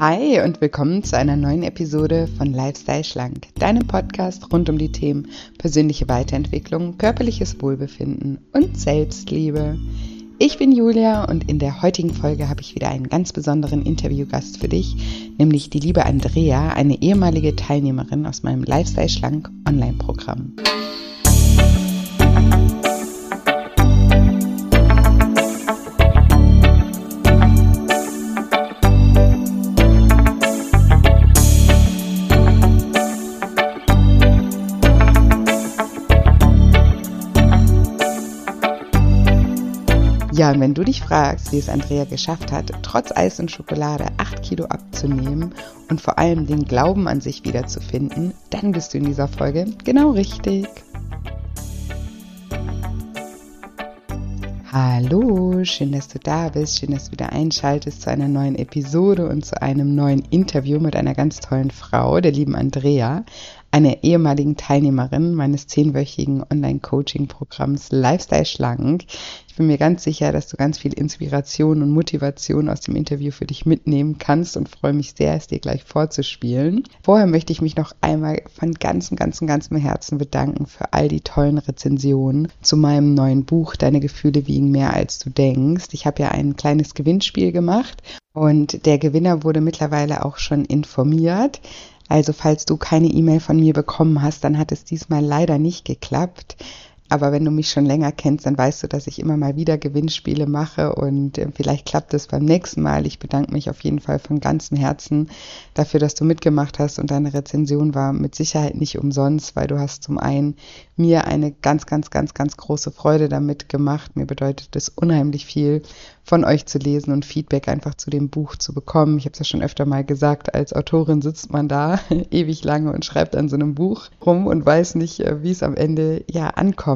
Hi und willkommen zu einer neuen Episode von Lifestyle Schlank, deinem Podcast rund um die Themen persönliche Weiterentwicklung, körperliches Wohlbefinden und Selbstliebe. Ich bin Julia und in der heutigen Folge habe ich wieder einen ganz besonderen Interviewgast für dich, nämlich die liebe Andrea, eine ehemalige Teilnehmerin aus meinem Lifestyle Schlank Online-Programm. Ja, und wenn du dich fragst, wie es Andrea geschafft hat, trotz Eis und Schokolade 8 Kilo abzunehmen und vor allem den Glauben an sich wiederzufinden, dann bist du in dieser Folge genau richtig. Hallo, schön, dass du da bist, schön, dass du wieder einschaltest zu einer neuen Episode und zu einem neuen Interview mit einer ganz tollen Frau, der lieben Andrea einer ehemaligen Teilnehmerin meines zehnwöchigen Online-Coaching-Programms Lifestyle Schlank. Ich bin mir ganz sicher, dass du ganz viel Inspiration und Motivation aus dem Interview für dich mitnehmen kannst und freue mich sehr, es dir gleich vorzuspielen. Vorher möchte ich mich noch einmal von ganzem, ganzem, ganzem Herzen bedanken für all die tollen Rezensionen zu meinem neuen Buch Deine Gefühle wiegen mehr als du denkst. Ich habe ja ein kleines Gewinnspiel gemacht und der Gewinner wurde mittlerweile auch schon informiert. Also falls du keine E-Mail von mir bekommen hast, dann hat es diesmal leider nicht geklappt. Aber wenn du mich schon länger kennst, dann weißt du, dass ich immer mal wieder Gewinnspiele mache und äh, vielleicht klappt es beim nächsten Mal. Ich bedanke mich auf jeden Fall von ganzem Herzen dafür, dass du mitgemacht hast und deine Rezension war mit Sicherheit nicht umsonst, weil du hast zum einen mir eine ganz, ganz, ganz, ganz große Freude damit gemacht. Mir bedeutet es unheimlich viel, von euch zu lesen und Feedback einfach zu dem Buch zu bekommen. Ich habe es ja schon öfter mal gesagt, als Autorin sitzt man da ewig lange und schreibt an so einem Buch rum und weiß nicht, äh, wie es am Ende ja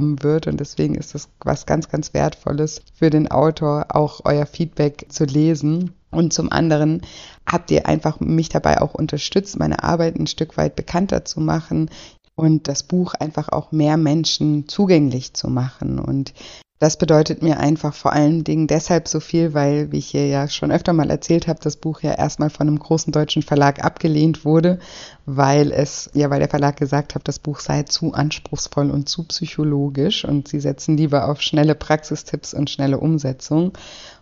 ankommen wird. Und deswegen ist es was ganz, ganz Wertvolles für den Autor, auch euer Feedback zu lesen. Und zum anderen habt ihr einfach mich dabei auch unterstützt, meine Arbeit ein Stück weit bekannter zu machen und das Buch einfach auch mehr Menschen zugänglich zu machen. Und das bedeutet mir einfach vor allen Dingen deshalb so viel, weil, wie ich hier ja schon öfter mal erzählt habe, das Buch ja erstmal von einem großen deutschen Verlag abgelehnt wurde, weil es, ja, weil der Verlag gesagt hat, das Buch sei zu anspruchsvoll und zu psychologisch und sie setzen lieber auf schnelle Praxistipps und schnelle Umsetzung.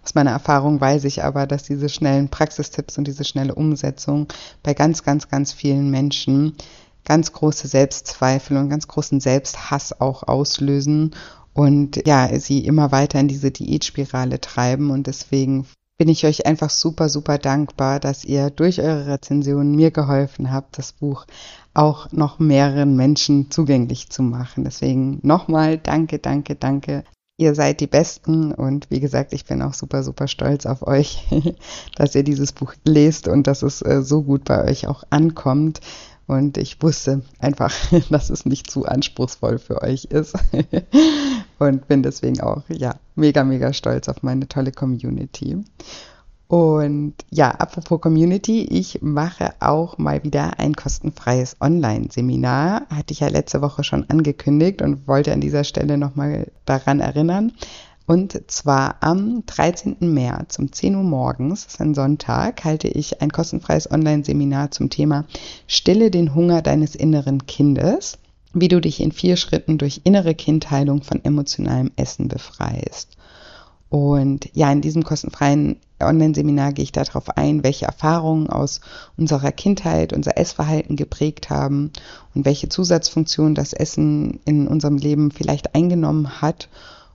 Aus meiner Erfahrung weiß ich aber, dass diese schnellen Praxistipps und diese schnelle Umsetzung bei ganz, ganz, ganz vielen Menschen ganz große Selbstzweifel und ganz großen Selbsthass auch auslösen und ja, sie immer weiter in diese Diätspirale treiben. Und deswegen bin ich euch einfach super, super dankbar, dass ihr durch eure Rezensionen mir geholfen habt, das Buch auch noch mehreren Menschen zugänglich zu machen. Deswegen nochmal danke, danke, danke. Ihr seid die Besten und wie gesagt, ich bin auch super, super stolz auf euch, dass ihr dieses Buch lest und dass es äh, so gut bei euch auch ankommt. Und ich wusste einfach, dass es nicht zu anspruchsvoll für euch ist. und bin deswegen auch, ja, mega, mega stolz auf meine tolle Community. Und ja, apropos Community, ich mache auch mal wieder ein kostenfreies Online-Seminar. Hatte ich ja letzte Woche schon angekündigt und wollte an dieser Stelle nochmal daran erinnern. Und zwar am 13. März um 10 Uhr morgens, das ist ein Sonntag, halte ich ein kostenfreies Online-Seminar zum Thema Stille den Hunger deines inneren Kindes, wie du dich in vier Schritten durch innere Kindheilung von emotionalem Essen befreist. Und ja, in diesem kostenfreien Online-Seminar gehe ich darauf ein, welche Erfahrungen aus unserer Kindheit, unser Essverhalten geprägt haben und welche Zusatzfunktion das Essen in unserem Leben vielleicht eingenommen hat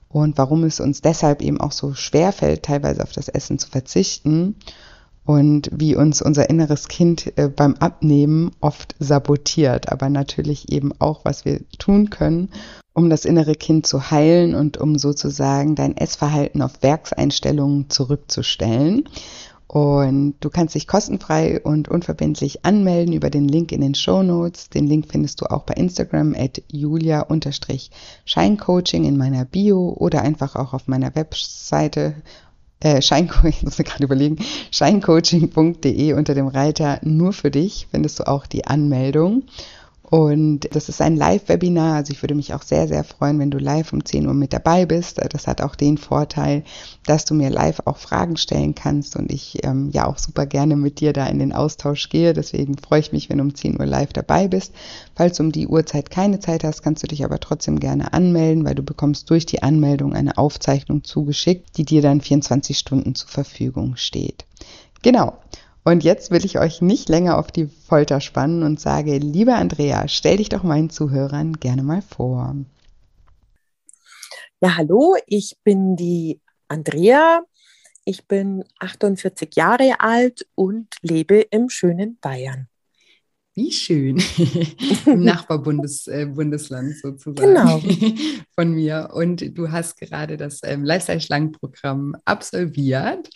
und warum es uns deshalb eben auch so schwer fällt, teilweise auf das Essen zu verzichten und wie uns unser inneres Kind äh, beim Abnehmen oft sabotiert, aber natürlich eben auch, was wir tun können, um das innere Kind zu heilen und um sozusagen dein Essverhalten auf Werkseinstellungen zurückzustellen. Und du kannst dich kostenfrei und unverbindlich anmelden über den Link in den Show Notes. Den Link findest du auch bei Instagram at julia-scheincoaching in meiner Bio oder einfach auch auf meiner Webseite äh, Scheincoaching, ich muss gerade überlegen, scheincoaching.de unter dem Reiter nur für dich findest du auch die Anmeldung. Und das ist ein Live-Webinar, also ich würde mich auch sehr, sehr freuen, wenn du live um 10 Uhr mit dabei bist. Das hat auch den Vorteil, dass du mir live auch Fragen stellen kannst und ich ähm, ja auch super gerne mit dir da in den Austausch gehe. Deswegen freue ich mich, wenn du um 10 Uhr live dabei bist. Falls du um die Uhrzeit keine Zeit hast, kannst du dich aber trotzdem gerne anmelden, weil du bekommst durch die Anmeldung eine Aufzeichnung zugeschickt, die dir dann 24 Stunden zur Verfügung steht. Genau. Und jetzt will ich euch nicht länger auf die Folter spannen und sage, liebe Andrea, stell dich doch meinen Zuhörern gerne mal vor. Ja, hallo, ich bin die Andrea. Ich bin 48 Jahre alt und lebe im schönen Bayern. Wie schön. Im Nachbarbundesland äh, sozusagen genau. von mir. Und du hast gerade das ähm, Lifestyle-Schlangenprogramm absolviert.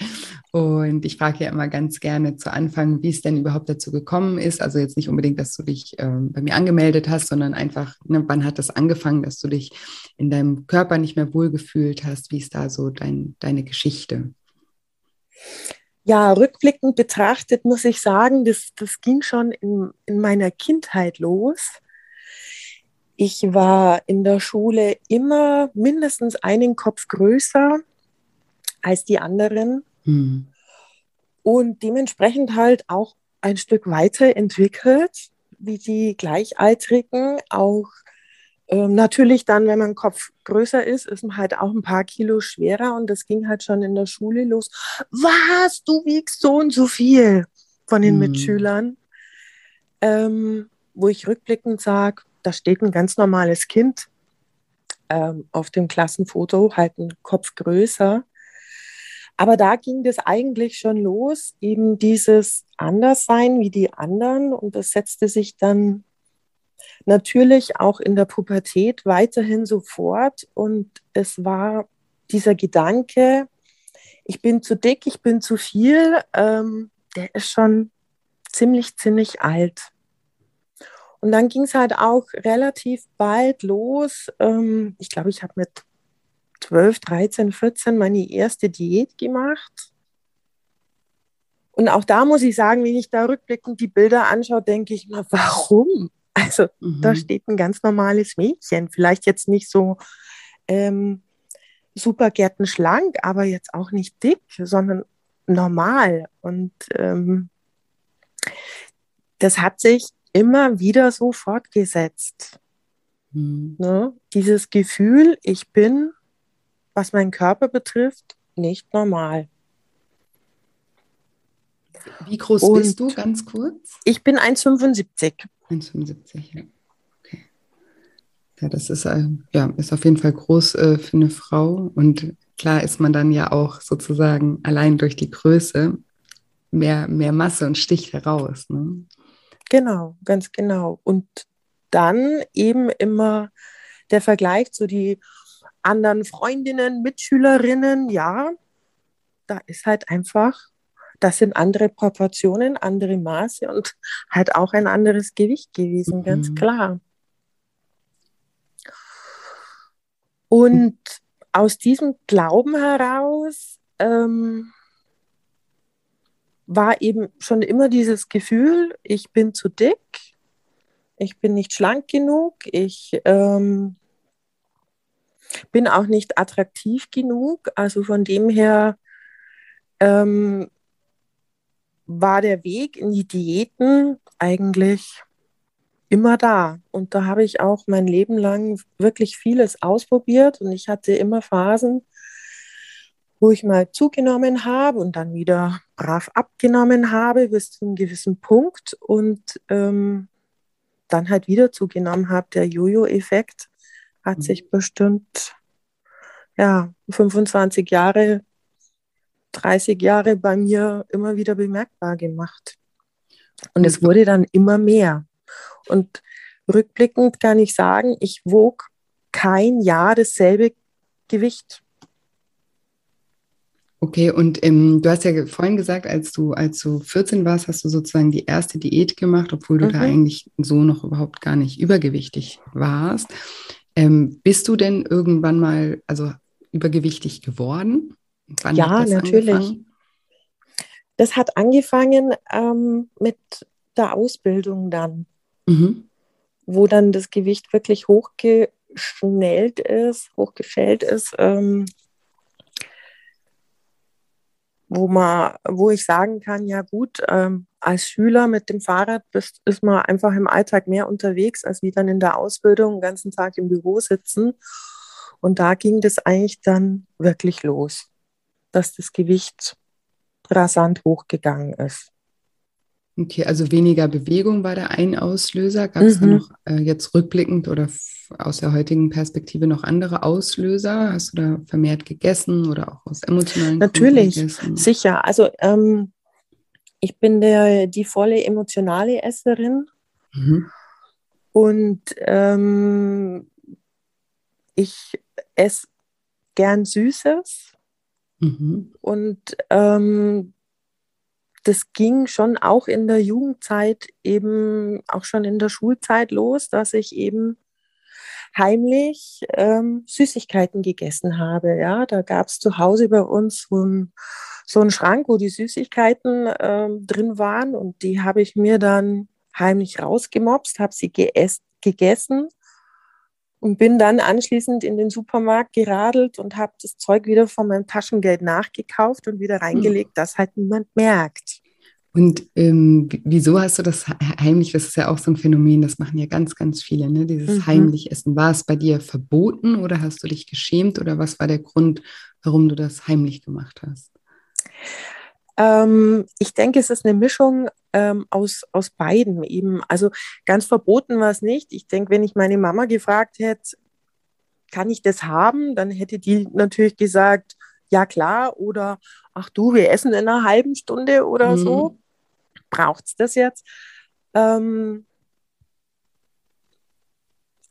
Und ich frage ja immer ganz gerne zu Anfang, wie es denn überhaupt dazu gekommen ist. Also jetzt nicht unbedingt, dass du dich ähm, bei mir angemeldet hast, sondern einfach, ne, wann hat das angefangen, dass du dich in deinem Körper nicht mehr wohlgefühlt hast? Wie ist da so dein, deine Geschichte? Ja, rückblickend betrachtet muss ich sagen, das, das ging schon in, in meiner Kindheit los. Ich war in der Schule immer mindestens einen Kopf größer als die anderen hm. und dementsprechend halt auch ein Stück weiterentwickelt wie die Gleichaltrigen, auch ähm, natürlich dann, wenn mein Kopf größer ist, ist man halt auch ein paar Kilo schwerer und das ging halt schon in der Schule los. Was, du wiegst so und so viel von den mhm. Mitschülern, ähm, wo ich rückblickend sage, da steht ein ganz normales Kind ähm, auf dem Klassenfoto, halt ein Kopf größer. Aber da ging das eigentlich schon los, eben dieses Anderssein wie die anderen und das setzte sich dann natürlich auch in der Pubertät weiterhin so fort. Und es war dieser Gedanke, ich bin zu dick, ich bin zu viel, ähm, der ist schon ziemlich, ziemlich alt. Und dann ging es halt auch relativ bald los. Ähm, ich glaube, ich habe mit 12, 13, 14 meine erste Diät gemacht. Und auch da muss ich sagen, wenn ich da rückblickend die Bilder anschaue, denke ich mir, warum? Also mhm. da steht ein ganz normales Mädchen, vielleicht jetzt nicht so ähm, super gärtenschlank, aber jetzt auch nicht dick, sondern normal. Und ähm, das hat sich immer wieder so fortgesetzt. Mhm. Ne? Dieses Gefühl, ich bin, was meinen Körper betrifft, nicht normal. Wie groß Und bist du, ganz kurz? Ich bin 1,75. 1,75, ja. Okay. Ja, das ist, äh, ja, ist auf jeden Fall groß äh, für eine Frau. Und klar ist man dann ja auch sozusagen allein durch die Größe mehr, mehr Masse und sticht heraus. Ne? Genau, ganz genau. Und dann eben immer der Vergleich zu die anderen Freundinnen, Mitschülerinnen, ja, da ist halt einfach das sind andere Proportionen, andere Maße und halt auch ein anderes Gewicht gewesen, mhm. ganz klar. Und aus diesem Glauben heraus ähm, war eben schon immer dieses Gefühl, ich bin zu dick, ich bin nicht schlank genug, ich ähm, bin auch nicht attraktiv genug. Also von dem her ähm, war der Weg in die Diäten eigentlich immer da. Und da habe ich auch mein Leben lang wirklich vieles ausprobiert und ich hatte immer Phasen, wo ich mal zugenommen habe und dann wieder brav abgenommen habe bis zu einem gewissen Punkt und ähm, dann halt wieder zugenommen habe. Der Jojo-Effekt hat mhm. sich bestimmt ja, 25 Jahre 30 Jahre bei mir immer wieder bemerkbar gemacht. Und es wurde dann immer mehr. Und rückblickend kann ich sagen, ich wog kein Jahr dasselbe Gewicht. Okay, und ähm, du hast ja vorhin gesagt, als du, als du 14 warst, hast du sozusagen die erste Diät gemacht, obwohl du mhm. da eigentlich so noch überhaupt gar nicht übergewichtig warst. Ähm, bist du denn irgendwann mal, also übergewichtig geworden? Wann ja, natürlich. Angefangen? Das hat angefangen ähm, mit der Ausbildung dann. Mhm. wo dann das Gewicht wirklich hochgeschnellt ist, hochgeschält ist, ähm, wo man, wo ich sagen kann, ja gut, ähm, als Schüler mit dem Fahrrad bist, ist man einfach im Alltag mehr unterwegs, als wie dann in der Ausbildung den ganzen Tag im Büro sitzen. Und da ging das eigentlich dann wirklich los, dass das Gewicht rasant hochgegangen ist. Okay, also weniger Bewegung war der ein Auslöser. Gab es mhm. da noch äh, jetzt rückblickend oder aus der heutigen Perspektive noch andere Auslöser? Hast du da vermehrt gegessen oder auch aus emotionalen Natürlich, gegessen? sicher. Also ähm, ich bin der, die volle emotionale Esserin mhm. und ähm, ich esse gern Süßes mhm. und ähm, das ging schon auch in der Jugendzeit, eben auch schon in der Schulzeit los, dass ich eben heimlich ähm, Süßigkeiten gegessen habe. Ja, da gab es zu Hause bei uns so einen so einen Schrank, wo die Süßigkeiten ähm, drin waren und die habe ich mir dann heimlich rausgemopst, habe sie gegessen und bin dann anschließend in den Supermarkt geradelt und habe das Zeug wieder von meinem Taschengeld nachgekauft und wieder reingelegt, mhm. dass halt niemand merkt. Und ähm, wieso hast du das heimlich? Das ist ja auch so ein Phänomen, das machen ja ganz, ganz viele, ne? dieses mhm. heimlich Essen. War es bei dir verboten oder hast du dich geschämt oder was war der Grund, warum du das heimlich gemacht hast? Ähm, ich denke, es ist eine Mischung ähm, aus, aus beiden eben. Also ganz verboten war es nicht. Ich denke, wenn ich meine Mama gefragt hätte, kann ich das haben, dann hätte die natürlich gesagt, ja klar, oder ach du, wir essen in einer halben Stunde oder mhm. so. Braucht es das jetzt? Ähm,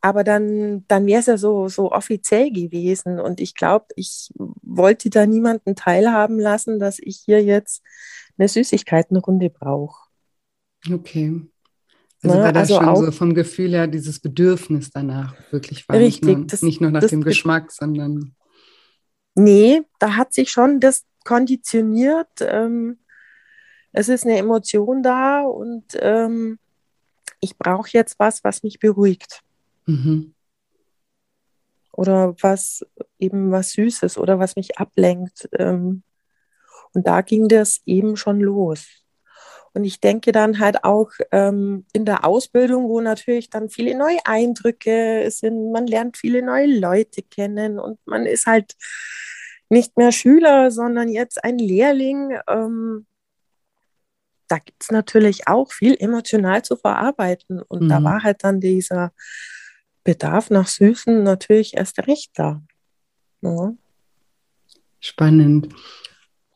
aber dann, dann wäre es ja so, so offiziell gewesen. Und ich glaube, ich wollte da niemanden teilhaben lassen, dass ich hier jetzt eine Süßigkeitenrunde brauche. Okay. Also Na, war das also schon auch, so vom Gefühl her dieses Bedürfnis danach wirklich war. Richtig. Nicht nur, das, nicht nur nach dem Geschmack, sondern. Nee, da hat sich schon das konditioniert. Ähm, es ist eine Emotion da und ähm, ich brauche jetzt was, was mich beruhigt. Mhm. Oder was eben was Süßes oder was mich ablenkt. Ähm, und da ging das eben schon los. Und ich denke dann halt auch ähm, in der Ausbildung, wo natürlich dann viele neue Eindrücke sind, man lernt viele neue Leute kennen und man ist halt nicht mehr Schüler, sondern jetzt ein Lehrling. Ähm, da gibt es natürlich auch viel emotional zu verarbeiten. Und mhm. da war halt dann dieser Bedarf nach Süßen natürlich erst recht da. Ja. Spannend.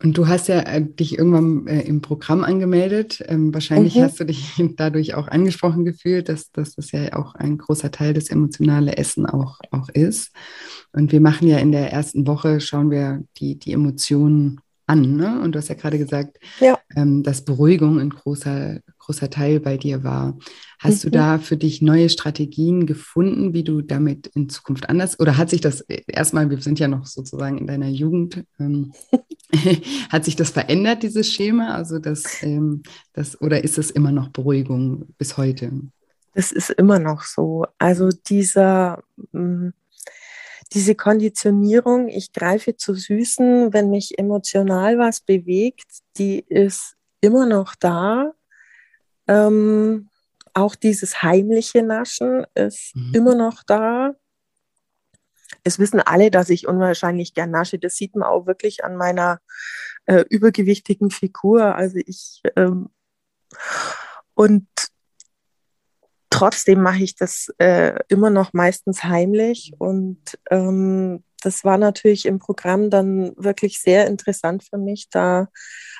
Und du hast ja äh, dich irgendwann äh, im Programm angemeldet. Ähm, wahrscheinlich mhm. hast du dich dadurch auch angesprochen gefühlt, dass, dass das ja auch ein großer Teil des emotionalen Essen auch, auch ist. Und wir machen ja in der ersten Woche, schauen wir die, die Emotionen an. Ne? Und du hast ja gerade gesagt, ja. ähm, dass Beruhigung ein großer, großer Teil bei dir war. Hast mhm. du da für dich neue Strategien gefunden, wie du damit in Zukunft anders, oder hat sich das äh, erstmal, wir sind ja noch sozusagen in deiner Jugend, ähm, hat sich das verändert, dieses Schema? Also das, ähm, das, oder ist es immer noch Beruhigung bis heute? Es ist immer noch so. Also dieser mm, diese Konditionierung, ich greife zu Süßen, wenn mich emotional was bewegt, die ist immer noch da. Ähm, auch dieses heimliche Naschen ist mhm. immer noch da. Es wissen alle, dass ich unwahrscheinlich gern nasche. Das sieht man auch wirklich an meiner äh, übergewichtigen Figur. Also ich ähm, und trotzdem mache ich das äh, immer noch meistens heimlich. Und ähm, das war natürlich im Programm dann wirklich sehr interessant für mich, da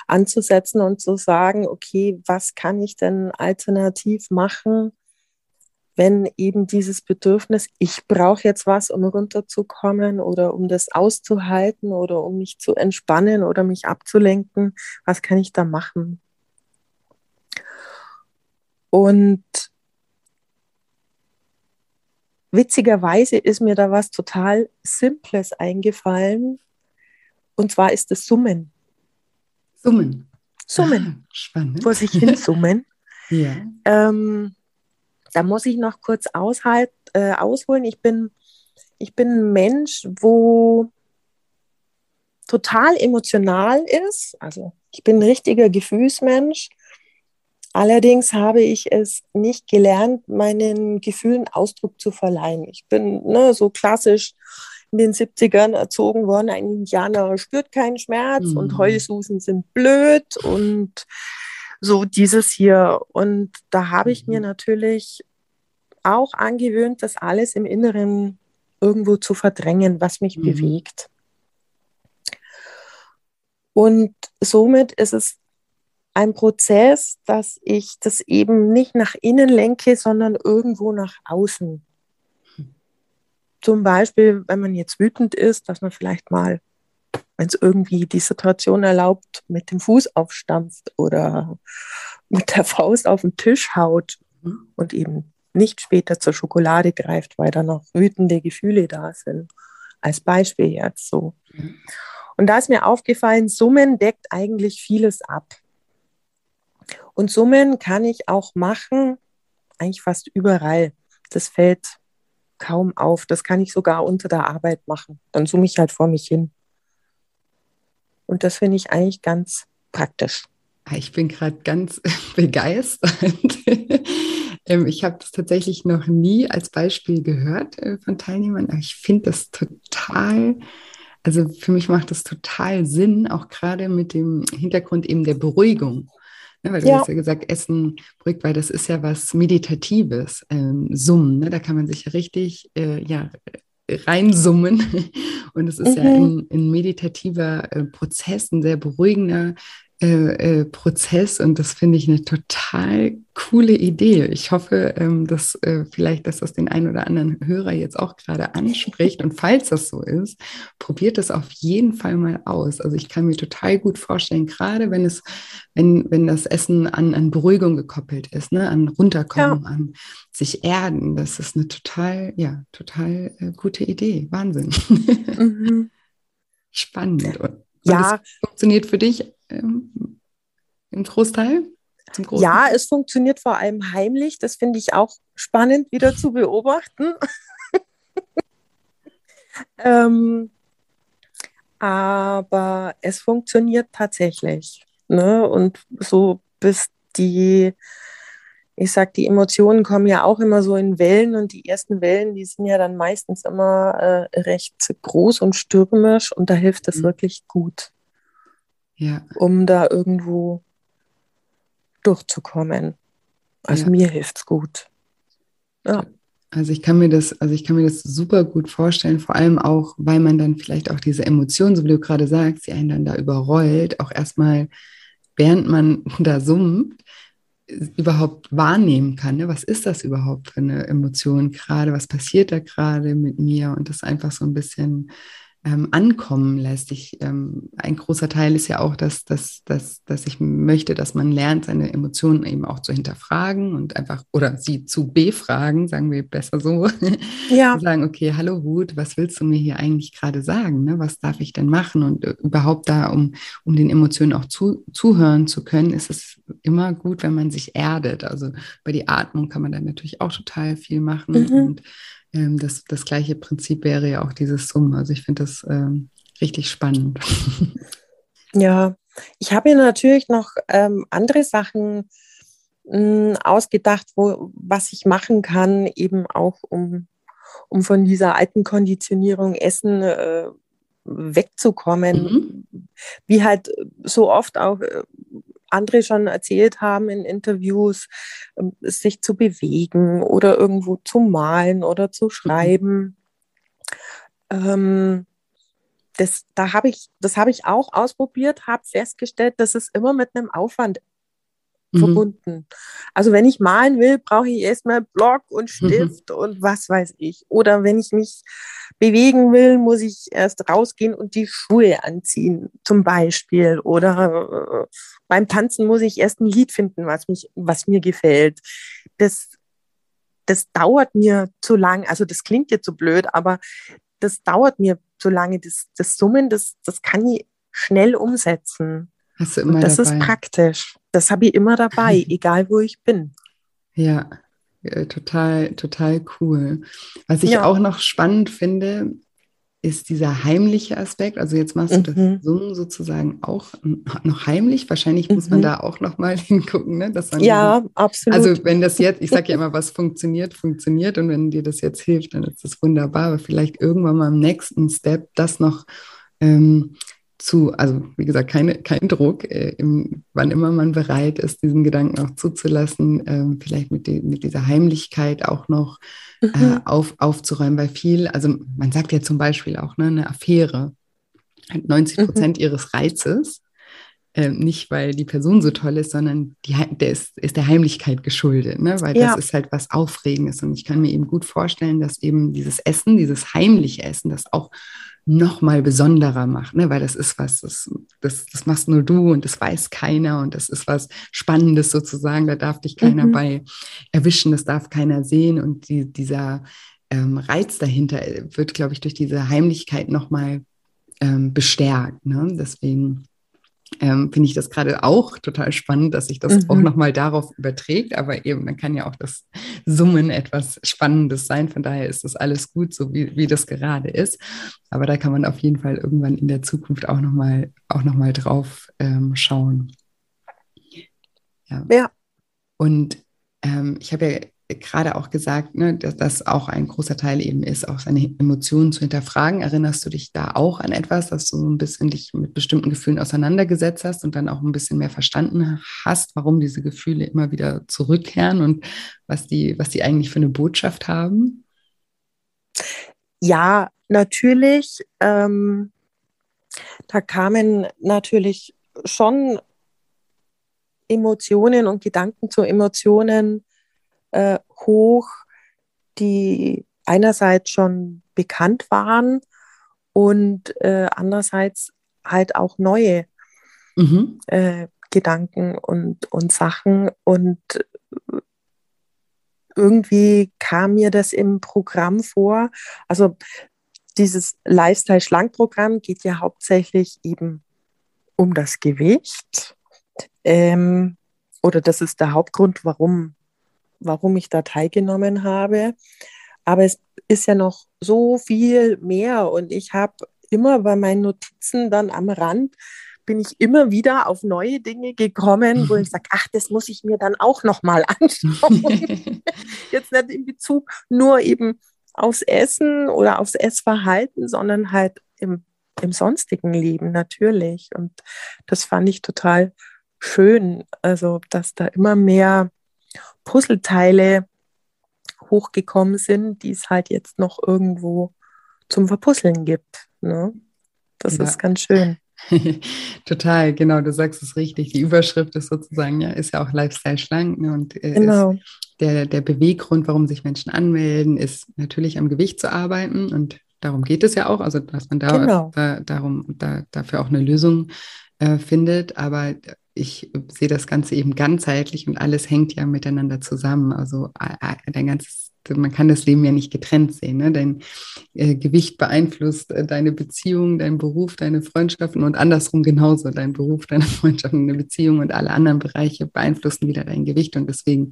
anzusetzen und zu sagen, okay, was kann ich denn alternativ machen, wenn eben dieses Bedürfnis, ich brauche jetzt was, um runterzukommen oder um das auszuhalten oder um mich zu entspannen oder mich abzulenken, was kann ich da machen? Und Witzigerweise ist mir da was total Simples eingefallen. Und zwar ist es Summen. Summen. Summen. Ah, spannend. Vor sich hin summen. ja. Ähm, da muss ich noch kurz aushalt, äh, ausholen. Ich bin, ich bin ein Mensch, wo total emotional ist. Also ich bin ein richtiger Gefühlsmensch. Allerdings habe ich es nicht gelernt, meinen Gefühlen Ausdruck zu verleihen. Ich bin ne, so klassisch in den 70ern erzogen worden, ein Indianer spürt keinen Schmerz mhm. und Heulsusen sind blöd und so dieses hier. Und da habe ich mir mhm. natürlich auch angewöhnt, das alles im Inneren irgendwo zu verdrängen, was mich mhm. bewegt. Und somit ist es ein Prozess, dass ich das eben nicht nach innen lenke, sondern irgendwo nach außen. Zum Beispiel, wenn man jetzt wütend ist, dass man vielleicht mal, wenn es irgendwie die Situation erlaubt, mit dem Fuß aufstampft oder mit der Faust auf den Tisch haut mhm. und eben nicht später zur Schokolade greift, weil da noch wütende Gefühle da sind. Als Beispiel jetzt so. Mhm. Und da ist mir aufgefallen, Summen deckt eigentlich vieles ab. Und Summen kann ich auch machen, eigentlich fast überall. Das fällt kaum auf. Das kann ich sogar unter der Arbeit machen. Dann summe ich halt vor mich hin. Und das finde ich eigentlich ganz praktisch. Ich bin gerade ganz begeistert. Ähm, ich habe das tatsächlich noch nie als Beispiel gehört äh, von Teilnehmern. Ich finde das total also für mich macht das total Sinn, auch gerade mit dem Hintergrund eben der Beruhigung. Ne, weil du ja. hast ja gesagt, Essen beruhigt, weil das ist ja was Meditatives, ähm, Summen. Ne? Da kann man sich richtig äh, ja, reinsummen. Und es ist mhm. ja ein, ein meditativer äh, Prozess, ein sehr beruhigender äh, äh, Prozess und das finde ich eine total coole Idee. Ich hoffe, ähm, dass äh, vielleicht, dass das den einen oder anderen Hörer jetzt auch gerade anspricht und falls das so ist, probiert es auf jeden Fall mal aus. Also ich kann mir total gut vorstellen, gerade wenn es, wenn, wenn das Essen an, an Beruhigung gekoppelt ist, ne, an runterkommen, ja. an sich erden, das ist eine total, ja, total äh, gute Idee. Wahnsinn. Mhm. Spannend. Und ja. funktioniert für dich ähm, im Großteil? Ja, es funktioniert vor allem heimlich. Das finde ich auch spannend wieder zu beobachten. ähm, aber es funktioniert tatsächlich. Ne? Und so bis die, ich sag, die Emotionen kommen ja auch immer so in Wellen und die ersten Wellen, die sind ja dann meistens immer äh, recht groß und stürmisch und da hilft es mhm. wirklich gut ja. um da irgendwo durchzukommen. Also ja. mir hilft es gut. Ja. Also ich kann mir das, also ich kann mir das super gut vorstellen, vor allem auch, weil man dann vielleicht auch diese Emotionen, so wie du gerade sagst, die einen dann da überrollt, auch erstmal, während man da summt, überhaupt wahrnehmen kann. Ne? Was ist das überhaupt für eine Emotion gerade? Was passiert da gerade mit mir? Und das einfach so ein bisschen ähm, ankommen lässt. Ich, ähm, ein großer Teil ist ja auch, dass, dass, dass, dass ich möchte, dass man lernt, seine Emotionen eben auch zu hinterfragen und einfach oder sie zu befragen, sagen wir besser so. Ja. sagen, okay, hallo Wut, was willst du mir hier eigentlich gerade sagen? Ne? Was darf ich denn machen? Und äh, überhaupt da, um, um den Emotionen auch zu, zuhören zu können, ist es immer gut, wenn man sich erdet. Also bei die Atmung kann man dann natürlich auch total viel machen. Mhm. Und ähm, das, das gleiche Prinzip wäre ja auch dieses Summen. Also ich finde das ähm, richtig spannend. Ja, ich habe mir natürlich noch ähm, andere Sachen mh, hm, ausgedacht, wo, was ich machen kann, eben auch um, um von dieser alten Konditionierung Essen äh, wegzukommen. Mhm. Wie halt so oft auch äh, andere schon erzählt haben in Interviews, ähm, sich zu bewegen oder irgendwo zu malen oder zu mhm. schreiben. Mhm. das, da habe ich, das habe ich auch ausprobiert, habe festgestellt, dass es immer mit einem Aufwand mhm. verbunden. Also wenn ich malen will, brauche ich erstmal Block und Stift mhm. und was weiß ich. Oder wenn ich mich bewegen will, muss ich erst rausgehen und die Schuhe anziehen, zum Beispiel. Oder äh, beim Tanzen muss ich erst ein Lied finden, was, mich, was mir gefällt. Das, das dauert mir zu lang. Also das klingt jetzt so blöd, aber das dauert mir zu lange. Das, das Summen, das, das kann ich schnell umsetzen. Hast du immer und das dabei. ist praktisch. Das habe ich immer dabei, egal wo ich bin. Ja, äh, total, total cool. Was ich ja. auch noch spannend finde, ist dieser heimliche Aspekt. Also jetzt machst du das mhm. Summen sozusagen auch noch heimlich. Wahrscheinlich muss man mhm. da auch noch mal hingucken, ne? Dass man ja, diesen, absolut. Also wenn das jetzt, ich sage ja immer, was funktioniert, funktioniert. Und wenn dir das jetzt hilft, dann ist das wunderbar. Aber vielleicht irgendwann mal im nächsten Step das noch ähm, zu, also wie gesagt, keine, kein Druck, äh, im, wann immer man bereit ist, diesen Gedanken auch zuzulassen, äh, vielleicht mit, die, mit dieser Heimlichkeit auch noch äh, mhm. auf, aufzuräumen, weil viel, also man sagt ja zum Beispiel auch, ne, eine Affäre hat 90 Prozent mhm. ihres Reizes, äh, nicht weil die Person so toll ist, sondern die, der ist, ist der Heimlichkeit geschuldet, ne? weil ja. das ist halt was Aufregendes und ich kann mir eben gut vorstellen, dass eben dieses Essen, dieses heimliche Essen, das auch noch mal besonderer macht, ne? weil das ist was, das, das, das machst nur du und das weiß keiner und das ist was Spannendes sozusagen, da darf dich keiner mhm. bei erwischen, das darf keiner sehen und die, dieser ähm, Reiz dahinter wird, glaube ich, durch diese Heimlichkeit noch mal ähm, bestärkt. Ne? Deswegen ähm, finde ich das gerade auch total spannend, dass sich das mhm. auch nochmal darauf überträgt. Aber eben, dann kann ja auch das Summen etwas Spannendes sein. Von daher ist das alles gut, so wie, wie das gerade ist. Aber da kann man auf jeden Fall irgendwann in der Zukunft auch nochmal auch noch mal drauf ähm, schauen. Ja. ja. Und ähm, ich habe ja gerade auch gesagt, ne, dass das auch ein großer Teil eben ist, auch seine Emotionen zu hinterfragen. Erinnerst du dich da auch an etwas, dass du ein bisschen dich mit bestimmten Gefühlen auseinandergesetzt hast und dann auch ein bisschen mehr verstanden hast, warum diese Gefühle immer wieder zurückkehren und was die, was die eigentlich für eine Botschaft haben? Ja, natürlich. Ähm, da kamen natürlich schon Emotionen und Gedanken zu Emotionen äh, hoch, die einerseits schon bekannt waren und äh, andererseits halt auch neue mhm. äh, Gedanken und, und Sachen. Und irgendwie kam mir das im Programm vor. Also dieses Lifestyle-Schlank-Programm geht ja hauptsächlich eben um das Gewicht. Ähm, oder das ist der Hauptgrund, warum warum ich da teilgenommen habe. Aber es ist ja noch so viel mehr und ich habe immer bei meinen Notizen dann am Rand bin ich immer wieder auf neue Dinge gekommen, wo ich sage, ach, das muss ich mir dann auch noch mal anschauen. Jetzt nicht in Bezug nur eben aufs Essen oder aufs Essverhalten, sondern halt im, im sonstigen Leben natürlich. Und das fand ich total schön, also dass da immer mehr Puzzleteile hochgekommen sind, die es halt jetzt noch irgendwo zum Verpuzzeln gibt. Ne? Das ja. ist ganz schön. Total, genau, du sagst es richtig. Die Überschrift ist sozusagen, ja, ist ja auch Lifestyle schlank ne, und äh, genau. der, der Beweggrund, warum sich Menschen anmelden, ist natürlich am Gewicht zu arbeiten und darum geht es ja auch, also dass man da, genau. da darum, da, dafür auch eine Lösung äh, findet, aber ich sehe das Ganze eben ganzheitlich und alles hängt ja miteinander zusammen. Also dein ganzes, man kann das Leben ja nicht getrennt sehen. Ne? Dein äh, Gewicht beeinflusst äh, deine Beziehung, dein Beruf, deine Freundschaften und andersrum genauso. Dein Beruf, deine Freundschaften, deine Beziehung und alle anderen Bereiche beeinflussen wieder dein Gewicht. Und deswegen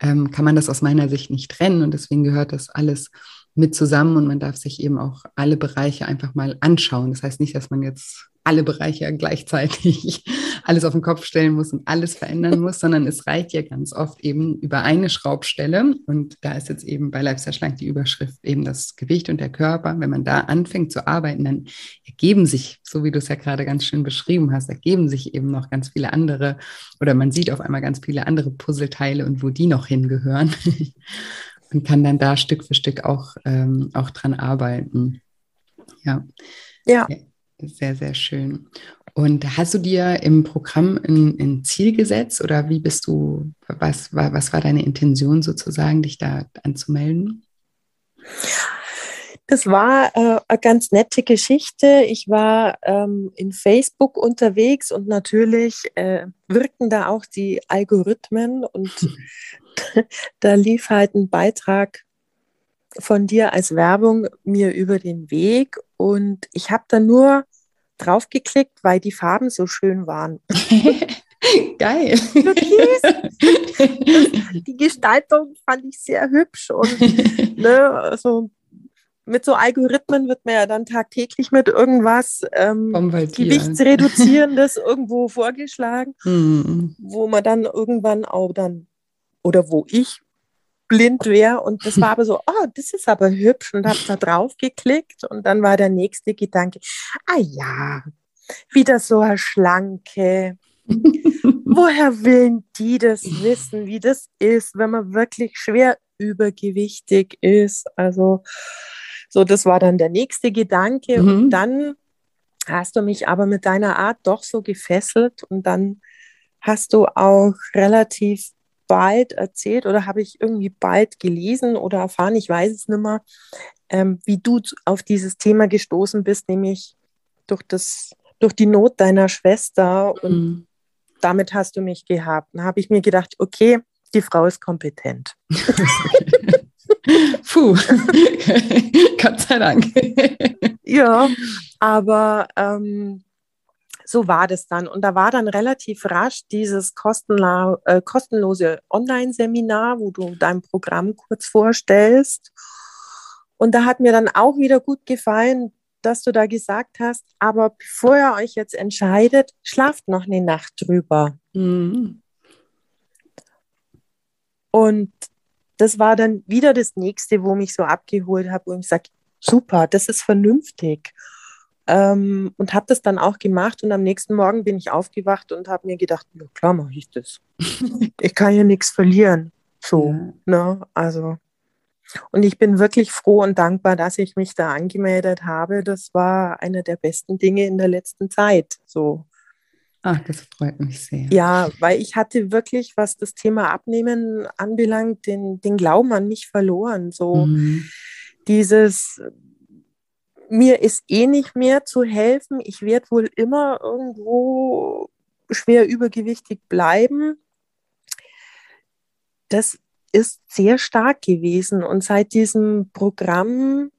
ähm, kann man das aus meiner Sicht nicht trennen. Und deswegen gehört das alles mit zusammen und man darf sich eben auch alle Bereiche einfach mal anschauen. Das heißt nicht, dass man jetzt alle Bereiche gleichzeitig alles auf den Kopf stellen muss und alles verändern muss, sondern es reicht ja ganz oft eben über eine Schraubstelle. Und da ist jetzt eben bei Lifestyle Schlank die Überschrift eben das Gewicht und der Körper. Wenn man da anfängt zu arbeiten, dann ergeben sich, so wie du es ja gerade ganz schön beschrieben hast, ergeben sich eben noch ganz viele andere oder man sieht auf einmal ganz viele andere Puzzleteile und wo die noch hingehören. und kann dann da Stück für Stück auch, ähm, auch dran arbeiten. Ja. Ja. Sehr, sehr schön. Und hast du dir im Programm ein, ein, Ziel gesetzt oder wie bist du, was war, was war deine Intention sozusagen, dich da anzumelden? Das war äh, eine ganz nette Geschichte. Ich war ähm, in Facebook unterwegs und natürlich äh, wirken da auch die Algorithmen und da lief halt ein Beitrag von dir als Werbung mir über den Weg und ich habe da nur draufgeklickt, weil die Farben so schön waren. Geil. die Gestaltung fand ich sehr hübsch und ne, also mit so Algorithmen wird man ja dann tagtäglich mit irgendwas ähm, Gewichtsreduzierendes irgendwo vorgeschlagen, mhm. wo man dann irgendwann auch dann, oder wo ich blind wäre und das war aber so, oh, das ist aber hübsch. Und habe da drauf geklickt. Und dann war der nächste Gedanke, ah ja, wieder so eine schlanke, woher will die das wissen, wie das ist, wenn man wirklich schwer übergewichtig ist, also so, das war dann der nächste Gedanke. Mhm. Und dann hast du mich aber mit deiner Art doch so gefesselt. Und dann hast du auch relativ bald erzählt oder habe ich irgendwie bald gelesen oder erfahren, ich weiß es nicht mehr, ähm, wie du auf dieses Thema gestoßen bist, nämlich durch, das, durch die Not deiner Schwester und mhm. damit hast du mich gehabt. Dann habe ich mir gedacht, okay, die Frau ist kompetent. Puh, Gott sei Dank. ja, aber ähm, so war das dann. Und da war dann relativ rasch dieses kostenla äh, kostenlose Online-Seminar, wo du dein Programm kurz vorstellst. Und da hat mir dann auch wieder gut gefallen, dass du da gesagt hast, aber bevor ihr euch jetzt entscheidet, schlaft noch eine Nacht drüber. Mhm. Und das war dann wieder das nächste, wo mich so abgeholt habe, wo ich sage, super, das ist vernünftig. Ähm, und habe das dann auch gemacht und am nächsten Morgen bin ich aufgewacht und habe mir gedacht, ja klar mache ich das. ich kann ja nichts verlieren. So, ja. ne? Also. Und ich bin wirklich froh und dankbar, dass ich mich da angemeldet habe. Das war eine der besten Dinge in der letzten Zeit. So. Ach, das freut mich sehr. Ja, weil ich hatte wirklich, was das Thema Abnehmen anbelangt, den, den Glauben an mich verloren. So mhm. dieses, mir ist eh nicht mehr zu helfen. Ich werde wohl immer irgendwo schwer übergewichtig bleiben. Das ist sehr stark gewesen. Und seit diesem Programm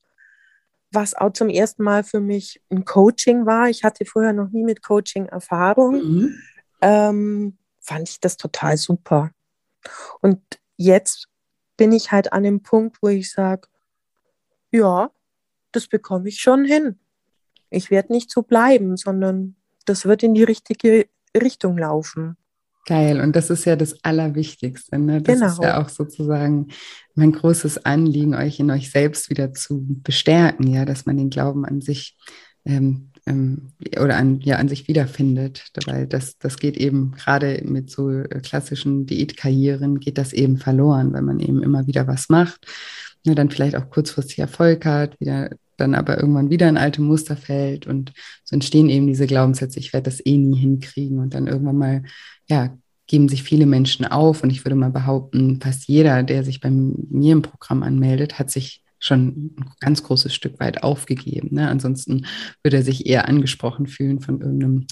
was auch zum ersten Mal für mich ein Coaching war. Ich hatte vorher noch nie mit Coaching Erfahrung. Mhm. Ähm, fand ich das total super. Und jetzt bin ich halt an dem Punkt, wo ich sage, ja, das bekomme ich schon hin. Ich werde nicht so bleiben, sondern das wird in die richtige Richtung laufen. Geil, und das ist ja das Allerwichtigste. Ne? Das genau. ist ja auch sozusagen mein großes Anliegen, euch in euch selbst wieder zu bestärken, ja, dass man den Glauben an sich ähm, ähm, oder an, ja, an sich wiederfindet. Weil das, das geht eben gerade mit so klassischen Diätkarrieren, geht das eben verloren, wenn man eben immer wieder was macht, ja, dann vielleicht auch kurzfristig Erfolg hat, wieder dann aber irgendwann wieder in alte Muster fällt und so entstehen eben diese Glaubenssätze, ich werde das eh nie hinkriegen und dann irgendwann mal, ja, geben sich viele Menschen auf und ich würde mal behaupten, fast jeder, der sich bei mir im Programm anmeldet, hat sich schon ein ganz großes Stück weit aufgegeben. Ne? Ansonsten würde er sich eher angesprochen fühlen von irgendeinem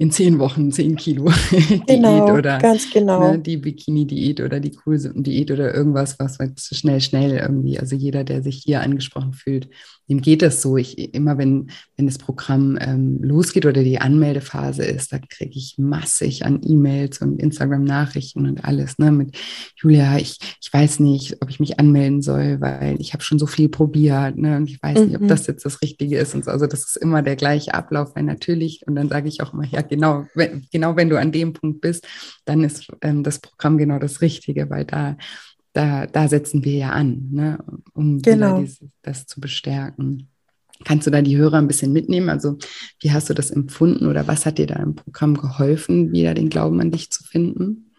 in zehn Wochen zehn Kilo genau, Diät oder ganz genau. Ne, die Bikini-Diät oder die Cool-Diät oder irgendwas, was halt schnell, schnell irgendwie, also jeder, der sich hier angesprochen fühlt, dem geht das so. Ich immer, wenn, wenn das Programm ähm, losgeht oder die Anmeldephase ist, da kriege ich massig an E-Mails und Instagram-Nachrichten und alles, ne? Mit Julia, ich, ich weiß nicht, ob ich mich anmelden soll, weil ich habe schon so viel probiert, ne? Und ich weiß mhm. nicht, ob mhm. das jetzt das Richtige ist und so. Also das ist immer der gleiche Ablauf, weil natürlich, und dann sage ich auch immer, ja, genau, wenn, genau wenn du an dem Punkt bist, dann ist ähm, das Programm genau das Richtige, weil da da, da setzen wir ja an, ne, um genau. dieses, das zu bestärken. Kannst du da die Hörer ein bisschen mitnehmen? Also, wie hast du das empfunden oder was hat dir da im Programm geholfen, wieder den Glauben an dich zu finden?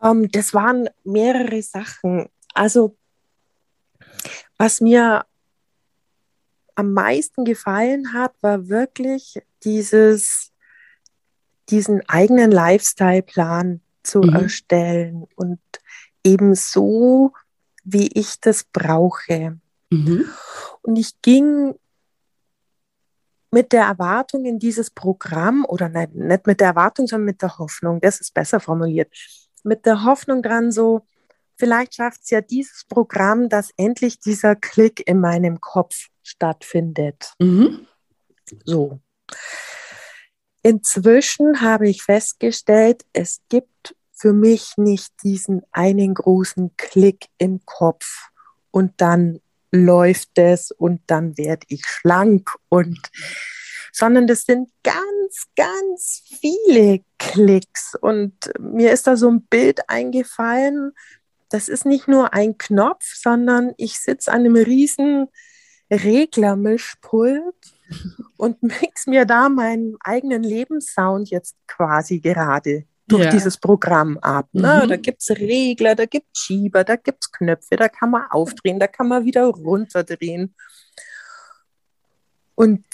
Um, ähm, das waren mehrere Sachen. Also, was mir am meisten gefallen hat, war wirklich dieses, diesen eigenen Lifestyle-Plan zu mhm. erstellen und eben so, wie ich das brauche. Mhm. Und ich ging mit der Erwartung in dieses Programm, oder nein, nicht mit der Erwartung, sondern mit der Hoffnung, das ist besser formuliert, mit der Hoffnung dran, so, vielleicht schafft es ja dieses Programm, dass endlich dieser Klick in meinem Kopf stattfindet. Mhm. So. Inzwischen habe ich festgestellt, es gibt für mich nicht diesen einen großen Klick im Kopf und dann läuft es und dann werde ich schlank und sondern das sind ganz, ganz viele Klicks. Und mir ist da so ein Bild eingefallen. Das ist nicht nur ein Knopf, sondern ich sitze an einem riesen Reglermischpult und mix mir da meinen eigenen Lebenssound jetzt quasi gerade durch ja. dieses Programm ab. Ne? Mhm. Da gibt es Regler, da gibt es Schieber, da gibt es Knöpfe, da kann man aufdrehen, da kann man wieder runterdrehen. Und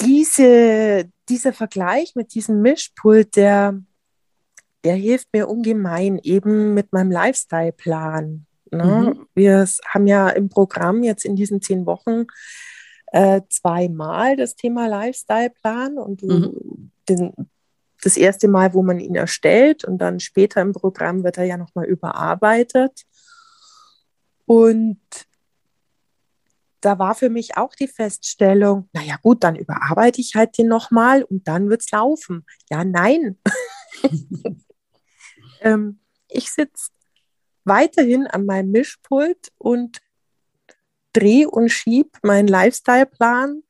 diese, dieser Vergleich mit diesem Mischpult, der, der hilft mir ungemein, eben mit meinem Lifestyle-Plan. Ne? Mhm. Wir haben ja im Programm jetzt in diesen zehn Wochen äh, zweimal das Thema Lifestyle-Plan und mhm. den, das erste Mal, wo man ihn erstellt und dann später im Programm wird er ja nochmal überarbeitet. Und da war für mich auch die Feststellung, naja gut, dann überarbeite ich halt den nochmal und dann wird es laufen. Ja, nein. ähm, ich sitze weiterhin an meinem Mischpult und drehe und schiebe meinen Lifestyle-Plan,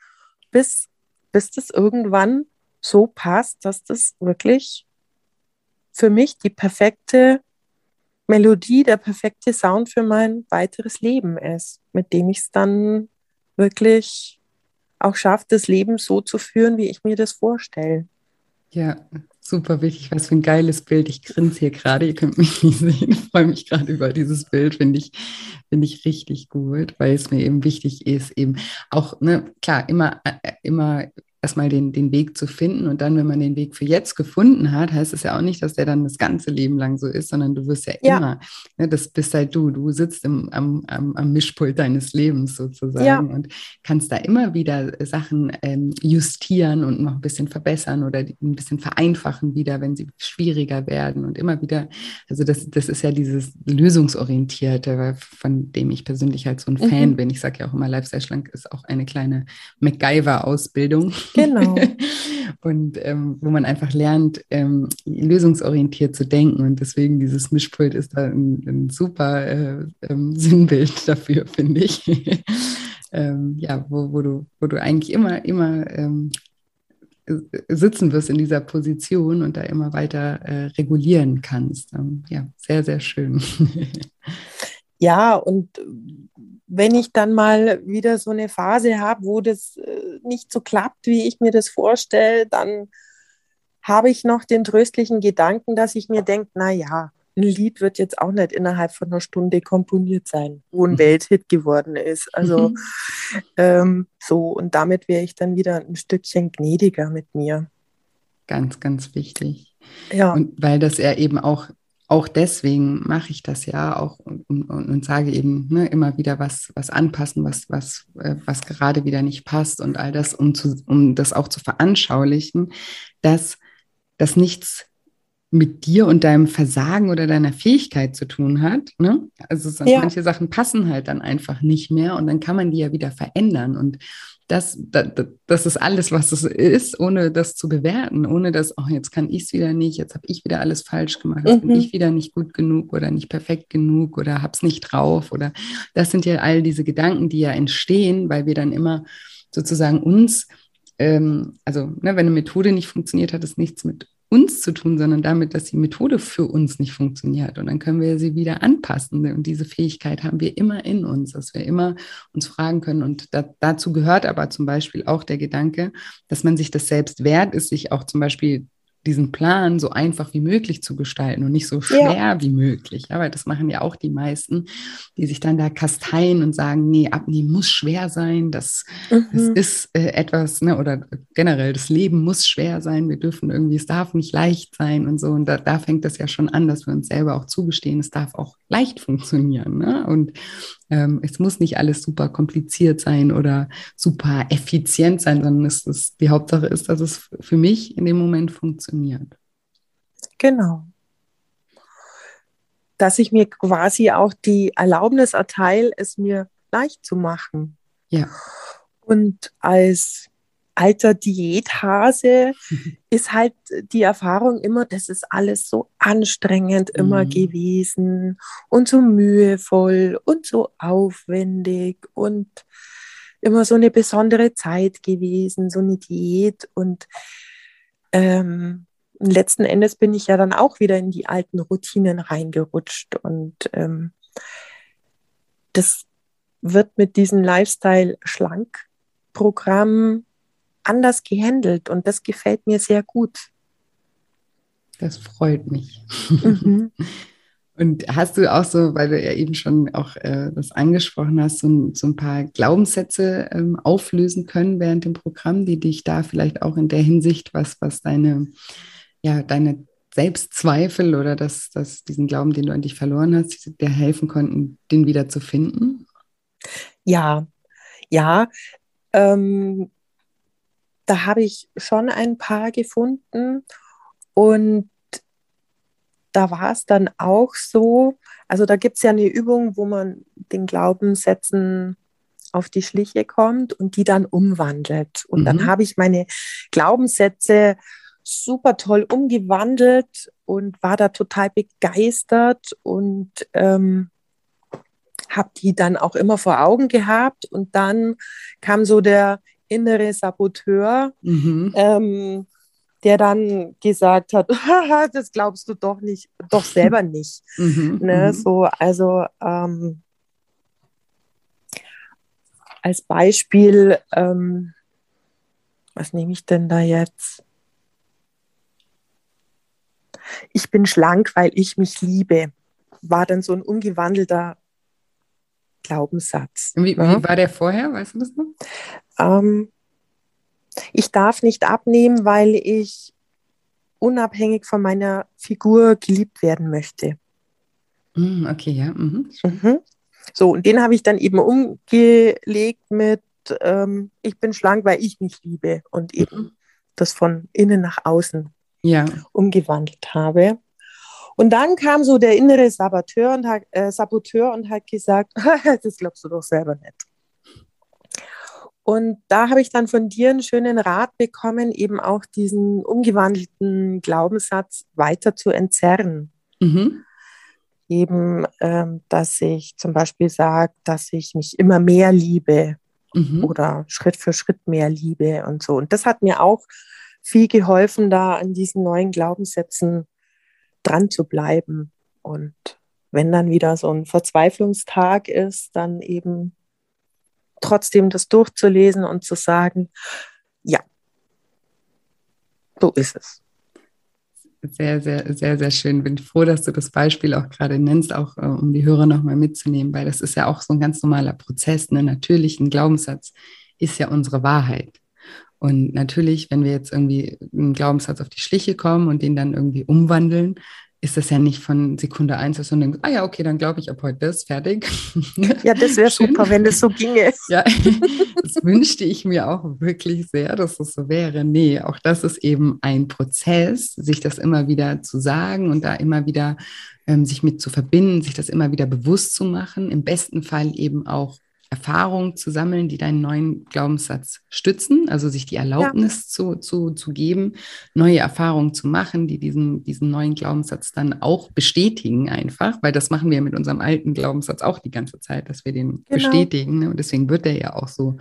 bis, bis das irgendwann so passt, dass das wirklich für mich die perfekte Melodie, der perfekte Sound für mein weiteres Leben ist, mit dem ich es dann wirklich auch schaffe, das Leben so zu führen, wie ich mir das vorstelle. Ja, super wichtig. Was für ein geiles Bild. Ich grinse hier gerade. Ihr könnt mich nicht sehen. Ich freue mich gerade über dieses Bild. Finde ich, finde ich richtig gut, weil es mir eben wichtig ist, eben auch, ne, klar, immer, äh, immer erstmal den, den Weg zu finden. Und dann, wenn man den Weg für jetzt gefunden hat, heißt es ja auch nicht, dass der dann das ganze Leben lang so ist, sondern du wirst ja, ja. immer, ne, das bist halt du, du sitzt im, am, am, am Mischpult deines Lebens sozusagen ja. und kannst da immer wieder Sachen ähm, justieren und noch ein bisschen verbessern oder ein bisschen vereinfachen wieder, wenn sie schwieriger werden und immer wieder, also das, das ist ja dieses Lösungsorientierte, von dem ich persönlich halt so ein Fan mhm. bin. Ich sage ja auch immer, Lifestyle Schlank ist auch eine kleine MacGyver-Ausbildung. Genau. und ähm, wo man einfach lernt, ähm, lösungsorientiert zu denken. Und deswegen dieses Mischpult ist da ein, ein super äh, ähm, Sinnbild dafür, finde ich. Ähm, ja, wo, wo, du, wo du eigentlich immer, immer ähm, sitzen wirst in dieser Position und da immer weiter äh, regulieren kannst. Ähm, ja, sehr, sehr schön. ja, und wenn ich dann mal wieder so eine Phase habe, wo das äh, nicht so klappt, wie ich mir das vorstelle, dann habe ich noch den tröstlichen Gedanken, dass ich mir denke, na ja, ein Lied wird jetzt auch nicht innerhalb von einer Stunde komponiert sein, wo ein mhm. Welthit geworden ist. Also mhm. ähm, so, und damit wäre ich dann wieder ein Stückchen gnädiger mit mir. Ganz, ganz wichtig. Ja. Und weil das ja eben auch auch deswegen mache ich das ja auch und, und, und sage eben ne, immer wieder was, was anpassen, was, was, äh, was gerade wieder nicht passt und all das, um, zu, um das auch zu veranschaulichen, dass das nichts mit dir und deinem Versagen oder deiner Fähigkeit zu tun hat. Ne? Also ja. manche Sachen passen halt dann einfach nicht mehr und dann kann man die ja wieder verändern. Und das, das, das ist alles, was es ist, ohne das zu bewerten, ohne dass, oh, jetzt kann ich es wieder nicht, jetzt habe ich wieder alles falsch gemacht, jetzt mhm. bin ich wieder nicht gut genug oder nicht perfekt genug oder habe es nicht drauf. Oder das sind ja all diese Gedanken, die ja entstehen, weil wir dann immer sozusagen uns ähm, also ne, wenn eine Methode nicht funktioniert, hat es nichts mit uns zu tun, sondern damit, dass die Methode für uns nicht funktioniert. Und dann können wir sie wieder anpassen. Und diese Fähigkeit haben wir immer in uns, dass wir immer uns fragen können. Und da, dazu gehört aber zum Beispiel auch der Gedanke, dass man sich das selbst wert ist, sich auch zum Beispiel diesen Plan so einfach wie möglich zu gestalten und nicht so schwer ja. wie möglich. Aber das machen ja auch die meisten, die sich dann da kasteien und sagen, nee, abnehmen muss schwer sein, das, mhm. das ist äh, etwas, ne, oder generell, das Leben muss schwer sein, wir dürfen irgendwie, es darf nicht leicht sein und so. Und da, da fängt das ja schon an, dass wir uns selber auch zugestehen, es darf auch leicht funktionieren. Ne? Und ähm, es muss nicht alles super kompliziert sein oder super effizient sein, sondern es ist, die Hauptsache ist, dass es für mich in dem Moment funktioniert. Genau. Dass ich mir quasi auch die Erlaubnis erteile, es mir leicht zu machen. Ja. Und als alter Diäthase ist halt die Erfahrung immer, das ist alles so anstrengend immer mhm. gewesen und so mühevoll und so aufwendig und immer so eine besondere Zeit gewesen, so eine Diät. Und ähm, letzten Endes bin ich ja dann auch wieder in die alten Routinen reingerutscht. Und ähm, das wird mit diesem Lifestyle-Schlank-Programm anders gehandelt und das gefällt mir sehr gut. Das freut mich. Mhm. Und hast du auch so, weil du ja eben schon auch äh, das angesprochen hast, so, so ein paar Glaubenssätze ähm, auflösen können während dem Programm, die dich da vielleicht auch in der Hinsicht, was, was deine, ja, deine Selbstzweifel oder das, das, diesen Glauben, den du an dich verloren hast, dir helfen konnten, den wieder zu finden? Ja, ja. Ähm, da habe ich schon ein paar gefunden und da war es dann auch so, also da gibt es ja eine Übung, wo man den Glaubenssätzen auf die Schliche kommt und die dann umwandelt. Und mhm. dann habe ich meine Glaubenssätze super toll umgewandelt und war da total begeistert und ähm, habe die dann auch immer vor Augen gehabt. Und dann kam so der innere Saboteur, mhm. ähm, der dann gesagt hat, das glaubst du doch nicht, doch selber nicht. Mhm. Ne, mhm. so, also ähm, als Beispiel, ähm, was nehme ich denn da jetzt? Ich bin schlank, weil ich mich liebe, war dann so ein umgewandelter Glaubenssatz. Wie, ja? wie war der vorher? Weißt du das noch? Ähm, ich darf nicht abnehmen, weil ich unabhängig von meiner Figur geliebt werden möchte. Mm, okay, ja. Mhm. Mhm. So, und den habe ich dann eben umgelegt mit, ähm, ich bin schlank, weil ich mich liebe und eben mhm. das von innen nach außen ja. umgewandelt habe. Und dann kam so der innere Saboteur und hat, äh, Saboteur und hat gesagt, das glaubst du doch selber nicht. Und da habe ich dann von dir einen schönen Rat bekommen, eben auch diesen umgewandelten Glaubenssatz weiter zu entzerren. Mhm. Eben, ähm, dass ich zum Beispiel sage, dass ich mich immer mehr liebe mhm. oder Schritt für Schritt mehr liebe und so. Und das hat mir auch viel geholfen, da an diesen neuen Glaubenssätzen dran zu bleiben. Und wenn dann wieder so ein Verzweiflungstag ist, dann eben trotzdem das durchzulesen und zu sagen, ja, so ist es. Sehr, sehr, sehr, sehr schön. Bin froh, dass du das Beispiel auch gerade nennst, auch äh, um die Hörer nochmal mitzunehmen, weil das ist ja auch so ein ganz normaler Prozess. Ne? Natürlich, ein Glaubenssatz ist ja unsere Wahrheit. Und natürlich, wenn wir jetzt irgendwie einen Glaubenssatz auf die Schliche kommen und den dann irgendwie umwandeln, ist das ja nicht von Sekunde eins, du denkst, ah ja, okay, dann glaube ich ab heute das, fertig. Ja, das wäre super, wenn das so ginge. Ja, das wünschte ich mir auch wirklich sehr, dass es so wäre. Nee, auch das ist eben ein Prozess, sich das immer wieder zu sagen und da immer wieder ähm, sich mit zu verbinden, sich das immer wieder bewusst zu machen, im besten Fall eben auch Erfahrungen zu sammeln, die deinen neuen Glaubenssatz stützen, also sich die Erlaubnis ja. zu, zu, zu geben, neue Erfahrungen zu machen, die diesen, diesen neuen Glaubenssatz dann auch bestätigen einfach, weil das machen wir mit unserem alten Glaubenssatz auch die ganze Zeit, dass wir den genau. bestätigen ne? und deswegen wird der ja auch so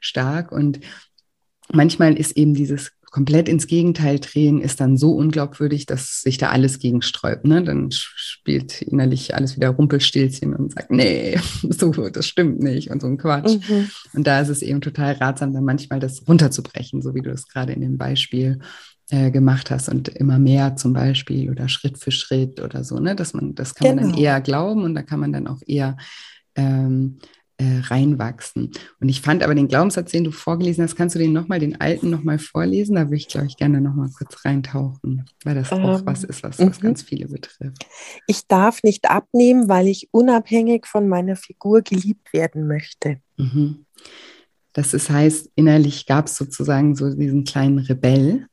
stark und manchmal ist eben dieses komplett ins Gegenteil drehen ist dann so unglaubwürdig, dass sich da alles gegensträubt. Ne? Dann spielt innerlich alles wieder Rumpelstilzchen und sagt, nee, so, das stimmt nicht und so ein Quatsch. Mhm. Und da ist es eben total ratsam, dann manchmal das runterzubrechen, so wie du es gerade in dem Beispiel äh, gemacht hast und immer mehr zum Beispiel oder Schritt für Schritt oder so, ne? Dass man, das kann genau. man dann genau. eher glauben und da kann man dann auch eher ähm, äh, reinwachsen. Und ich fand aber den Glaubenssatz, den du vorgelesen hast, kannst du den nochmal, den alten nochmal vorlesen? Da würde ich, glaube ich, gerne nochmal kurz reintauchen, weil das ähm, auch was ist, was, was mhm. ganz viele betrifft. Ich darf nicht abnehmen, weil ich unabhängig von meiner Figur geliebt werden möchte. Mhm. Das ist, heißt, innerlich gab es sozusagen so diesen kleinen Rebell,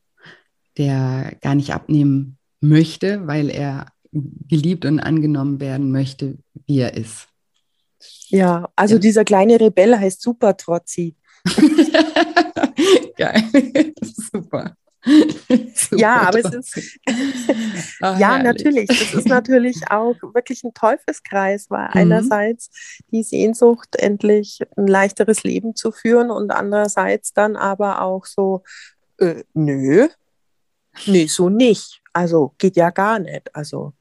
der gar nicht abnehmen möchte, weil er geliebt und angenommen werden möchte, wie er ist. Ja, also ja. dieser kleine Rebell heißt Super Trotzi. Geil, super. Super ja, aber es ist, Ach, ja, herrlich. natürlich. Das ist natürlich auch wirklich ein Teufelskreis, weil mhm. einerseits die Sehnsucht, endlich ein leichteres Leben zu führen und andererseits dann aber auch so, äh, nö, nö, so nicht. Also geht ja gar nicht. Also,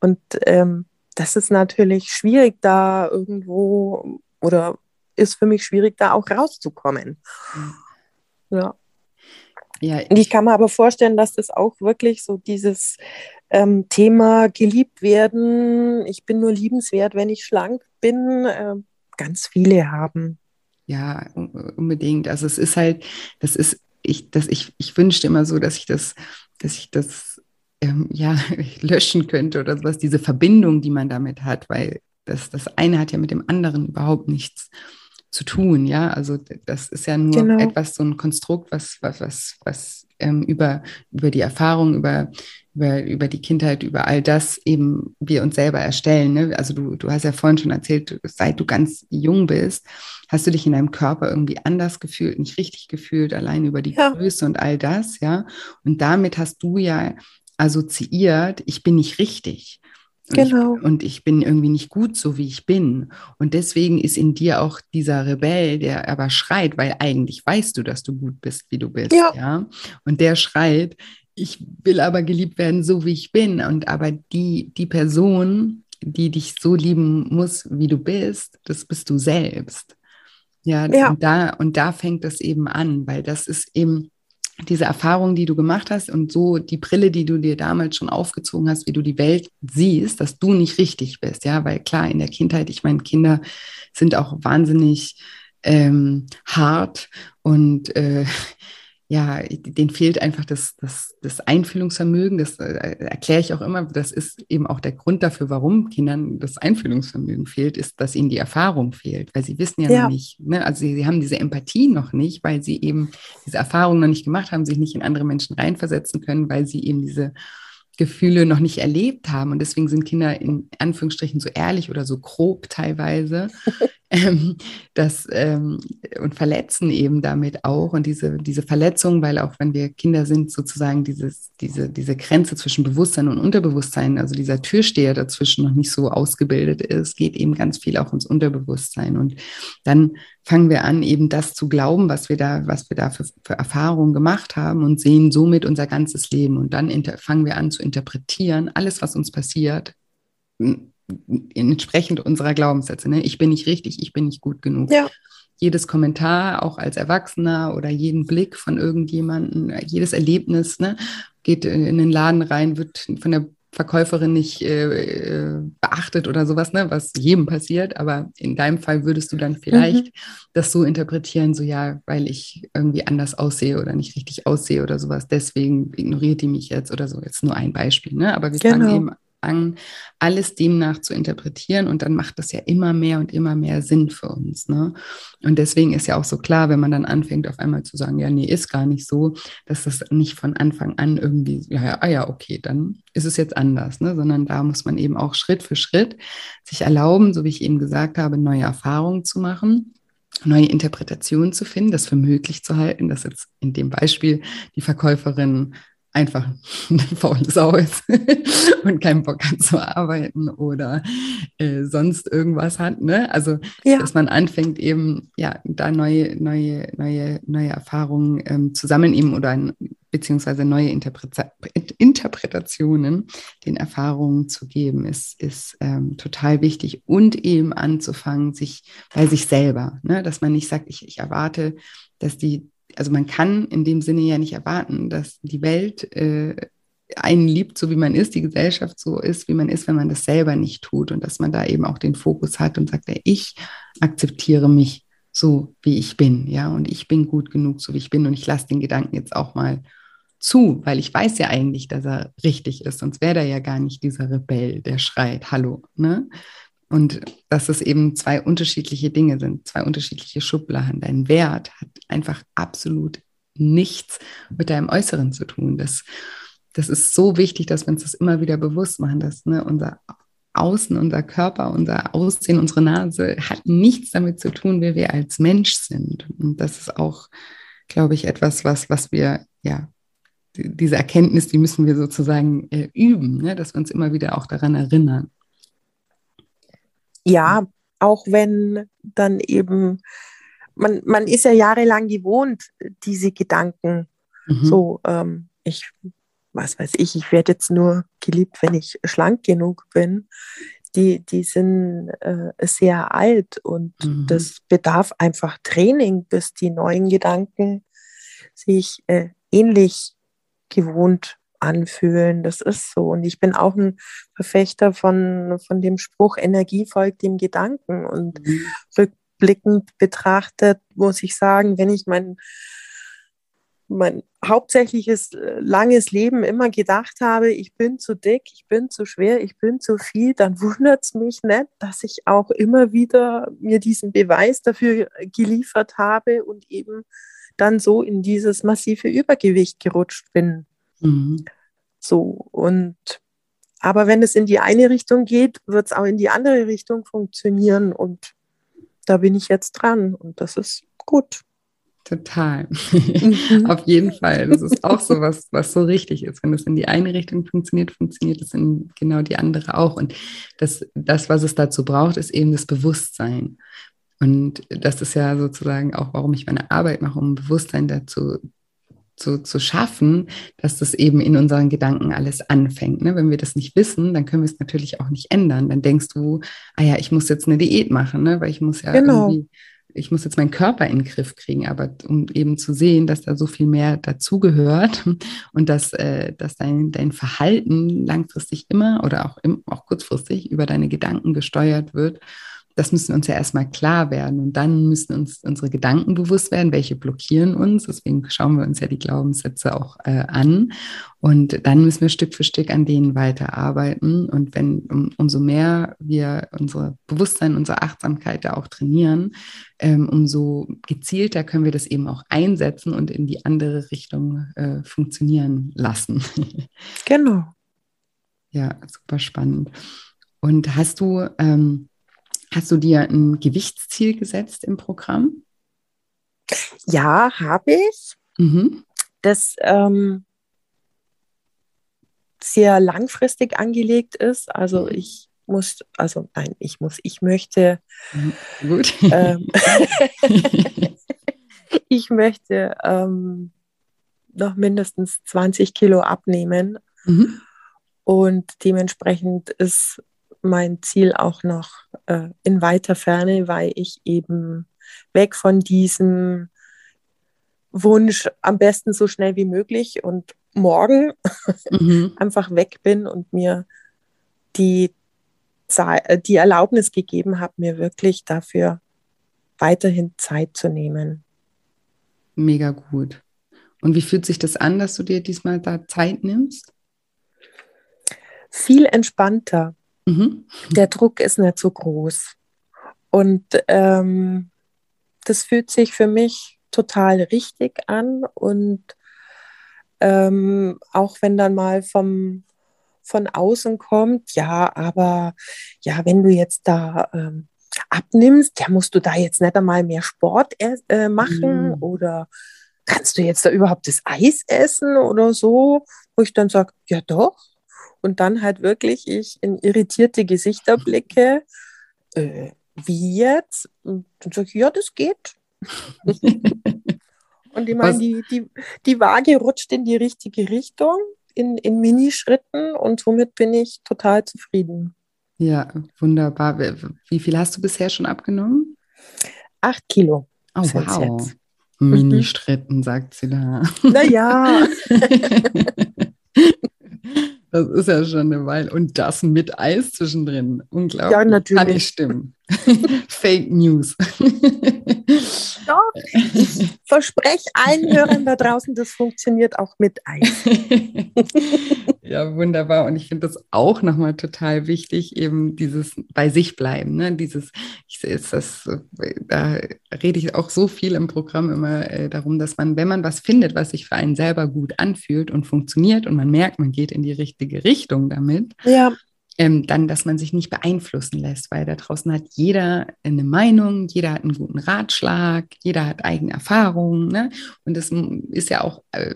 und ähm, das ist natürlich schwierig, da irgendwo oder ist für mich schwierig, da auch rauszukommen. Mhm. Ja. Ja, ich, ich kann mir aber vorstellen, dass das auch wirklich so dieses ähm, Thema geliebt werden, ich bin nur liebenswert, wenn ich schlank bin, äh, ganz viele haben. Ja, unbedingt. Also es ist halt, das ist, ich, das, ich, ich wünschte immer so, dass ich das, dass ich das ähm, ja, löschen könnte oder sowas, diese Verbindung, die man damit hat, weil das, das eine hat ja mit dem anderen überhaupt nichts zu tun, ja. Also das ist ja nur genau. etwas, so ein Konstrukt, was, was, was, was ähm, über, über die Erfahrung, über, über, über die Kindheit, über all das eben wir uns selber erstellen. Ne? Also du, du hast ja vorhin schon erzählt, seit du ganz jung bist, hast du dich in deinem Körper irgendwie anders gefühlt, nicht richtig gefühlt, allein über die ja. Größe und all das, ja. Und damit hast du ja assoziiert, ich bin nicht richtig. Und genau. Ich, und ich bin irgendwie nicht gut, so wie ich bin. Und deswegen ist in dir auch dieser Rebell, der aber schreit, weil eigentlich weißt du, dass du gut bist, wie du bist. Ja. ja? Und der schreit, ich will aber geliebt werden, so wie ich bin. Und aber die, die Person, die dich so lieben muss, wie du bist, das bist du selbst. Ja, ja. Und, da, und da fängt das eben an, weil das ist eben diese Erfahrung, die du gemacht hast und so die Brille, die du dir damals schon aufgezogen hast, wie du die Welt siehst, dass du nicht richtig bist, ja, weil klar in der Kindheit, ich meine, Kinder sind auch wahnsinnig ähm, hart und äh, ja, denen fehlt einfach das, das, das Einfühlungsvermögen. Das äh, erkläre ich auch immer. Das ist eben auch der Grund dafür, warum Kindern das Einfühlungsvermögen fehlt, ist, dass ihnen die Erfahrung fehlt, weil sie wissen ja, ja. noch nicht, ne? also sie, sie, haben diese Empathie noch nicht, weil sie eben diese Erfahrung noch nicht gemacht haben, sich nicht in andere Menschen reinversetzen können, weil sie eben diese Gefühle noch nicht erlebt haben. Und deswegen sind Kinder in Anführungsstrichen so ehrlich oder so grob teilweise, ähm, das, ähm, und verletzen eben damit auch. Und diese, diese Verletzung, weil auch wenn wir Kinder sind, sozusagen dieses, diese, diese Grenze zwischen Bewusstsein und Unterbewusstsein, also dieser Türsteher dazwischen noch nicht so ausgebildet ist, geht eben ganz viel auch ins Unterbewusstsein. Und dann fangen wir an, eben das zu glauben, was wir da, was wir da für, für Erfahrungen gemacht haben und sehen somit unser ganzes Leben. Und dann fangen wir an zu interpretieren, alles, was uns passiert, entsprechend unserer Glaubenssätze. Ne? Ich bin nicht richtig, ich bin nicht gut genug. Ja. Jedes Kommentar, auch als Erwachsener oder jeden Blick von irgendjemandem, jedes Erlebnis, ne, geht in den Laden rein, wird von der Verkäuferin nicht äh, beachtet oder sowas, ne, was jedem passiert. Aber in deinem Fall würdest du dann vielleicht mhm. das so interpretieren, so ja, weil ich irgendwie anders aussehe oder nicht richtig aussehe oder sowas. Deswegen ignoriert die mich jetzt oder so. Jetzt nur ein Beispiel, ne? Aber wir genau. fangen eben an, alles demnach zu interpretieren und dann macht das ja immer mehr und immer mehr Sinn für uns. Ne? Und deswegen ist ja auch so klar, wenn man dann anfängt, auf einmal zu sagen, ja, nee, ist gar nicht so, dass das nicht von Anfang an irgendwie, ja, ja, ah ja, okay, dann ist es jetzt anders, ne? sondern da muss man eben auch Schritt für Schritt sich erlauben, so wie ich eben gesagt habe, neue Erfahrungen zu machen neue Interpretationen zu finden, das für möglich zu halten, dass jetzt in dem Beispiel die Verkäuferin einfach eine faule Sau ist und keinen Bock hat zu arbeiten oder äh, sonst irgendwas hat. Ne? Also, ja. dass man anfängt, eben ja, da neue, neue, neue, neue Erfahrungen ähm, zu sammeln eben oder beziehungsweise neue Interpreta Interpretationen den Erfahrungen zu geben, ist, ist ähm, total wichtig. Und eben anzufangen, sich bei sich selber, ne? dass man nicht sagt, ich, ich erwarte, dass die also man kann in dem Sinne ja nicht erwarten, dass die Welt äh, einen liebt, so wie man ist, die Gesellschaft so ist, wie man ist, wenn man das selber nicht tut und dass man da eben auch den Fokus hat und sagt, ja, ich akzeptiere mich so, wie ich bin, ja, und ich bin gut genug, so wie ich bin und ich lasse den Gedanken jetzt auch mal zu, weil ich weiß ja eigentlich, dass er richtig ist, sonst wäre da ja gar nicht dieser Rebell, der schreit, hallo, ne? Und dass es eben zwei unterschiedliche Dinge sind, zwei unterschiedliche Schubladen. Dein Wert hat einfach absolut nichts mit deinem Äußeren zu tun. Das, das ist so wichtig, dass wir uns das immer wieder bewusst machen, dass ne, unser Außen, unser Körper, unser Aussehen, unsere Nase hat nichts damit zu tun, wer wir als Mensch sind. Und das ist auch, glaube ich, etwas, was, was wir, ja, diese Erkenntnis, die müssen wir sozusagen äh, üben, ne? dass wir uns immer wieder auch daran erinnern. Ja, auch wenn dann eben, man, man ist ja jahrelang gewohnt, diese Gedanken mhm. so, ähm, ich, was weiß ich, ich werde jetzt nur geliebt, wenn ich schlank genug bin. Die, die sind äh, sehr alt und mhm. das bedarf einfach Training, bis die neuen Gedanken sich äh, ähnlich gewohnt anfühlen. Das ist so. Und ich bin auch ein Verfechter von, von dem Spruch, Energie folgt dem Gedanken. Und mhm. rückblickend betrachtet muss ich sagen, wenn ich mein, mein hauptsächliches äh, langes Leben immer gedacht habe, ich bin zu dick, ich bin zu schwer, ich bin zu viel, dann wundert es mich nicht, dass ich auch immer wieder mir diesen Beweis dafür geliefert habe und eben dann so in dieses massive Übergewicht gerutscht bin. Mhm. So, und aber wenn es in die eine Richtung geht, wird es auch in die andere Richtung funktionieren. Und da bin ich jetzt dran und das ist gut. Total. Mhm. Auf jeden Fall. Das ist auch so was, was so richtig ist. Wenn es in die eine Richtung funktioniert, funktioniert es in genau die andere auch. Und das, das, was es dazu braucht, ist eben das Bewusstsein. Und das ist ja sozusagen auch, warum ich meine Arbeit mache, um Bewusstsein dazu zu, zu schaffen, dass das eben in unseren Gedanken alles anfängt. Ne? Wenn wir das nicht wissen, dann können wir es natürlich auch nicht ändern. Dann denkst du, ah ja, ich muss jetzt eine Diät machen, ne? weil ich muss ja genau. irgendwie, ich muss jetzt meinen Körper in den Griff kriegen. Aber um eben zu sehen, dass da so viel mehr dazugehört und dass, äh, dass dein, dein Verhalten langfristig immer oder auch, im, auch kurzfristig über deine Gedanken gesteuert wird das müssen uns ja erstmal klar werden und dann müssen uns unsere Gedanken bewusst werden, welche blockieren uns. Deswegen schauen wir uns ja die Glaubenssätze auch äh, an und dann müssen wir Stück für Stück an denen weiterarbeiten. Und wenn um, umso mehr wir unser Bewusstsein, unsere Achtsamkeit da auch trainieren, ähm, umso gezielter können wir das eben auch einsetzen und in die andere Richtung äh, funktionieren lassen. Genau. Ja, super spannend. Und hast du ähm, Hast du dir ein Gewichtsziel gesetzt im Programm? Ja, habe ich. Mhm. Das ähm, sehr langfristig angelegt ist. Also mhm. ich muss, also nein, ich muss, ich möchte. Mhm. Gut. Ähm, ich möchte ähm, noch mindestens 20 Kilo abnehmen. Mhm. Und dementsprechend ist mein Ziel auch noch äh, in weiter Ferne, weil ich eben weg von diesem Wunsch am besten so schnell wie möglich und morgen mhm. einfach weg bin und mir die, äh, die Erlaubnis gegeben habe, mir wirklich dafür weiterhin Zeit zu nehmen. Mega gut. Und wie fühlt sich das an, dass du dir diesmal da Zeit nimmst? Viel entspannter. Mhm. Der Druck ist nicht so groß. Und ähm, das fühlt sich für mich total richtig an. Und ähm, auch wenn dann mal vom, von außen kommt, ja, aber ja, wenn du jetzt da ähm, abnimmst, ja, musst du da jetzt nicht einmal mehr Sport äh, machen mhm. oder kannst du jetzt da überhaupt das Eis essen oder so? Wo ich dann sage, ja doch, und dann halt wirklich ich in irritierte Gesichter blicke, äh, wie jetzt? Und dann sage ich, ja, das geht. und ich meine, die, die, die Waage rutscht in die richtige Richtung, in, in Minischritten und somit bin ich total zufrieden. Ja, wunderbar. Wie viel hast du bisher schon abgenommen? Acht Kilo. Oh, wow. Mini-Schritten, sagt sie da. Naja. Das ist ja schon eine Weile. Und das mit Eis zwischendrin. Unglaublich. Ja, natürlich. Kann nicht stimmen. Fake News. Doch, ich verspreche allen Hörern da draußen, das funktioniert auch mit Eis. ja, wunderbar. Und ich finde das auch nochmal total wichtig, eben dieses bei sich bleiben. Ne? Dieses, ich, ist das, da rede ich auch so viel im Programm immer äh, darum, dass man, wenn man was findet, was sich für einen selber gut anfühlt und funktioniert und man merkt, man geht in die richtige Richtung damit, ja ähm, dann, dass man sich nicht beeinflussen lässt, weil da draußen hat jeder eine Meinung, jeder hat einen guten Ratschlag, jeder hat eigene Erfahrungen. Ne? Und das ist ja auch äh,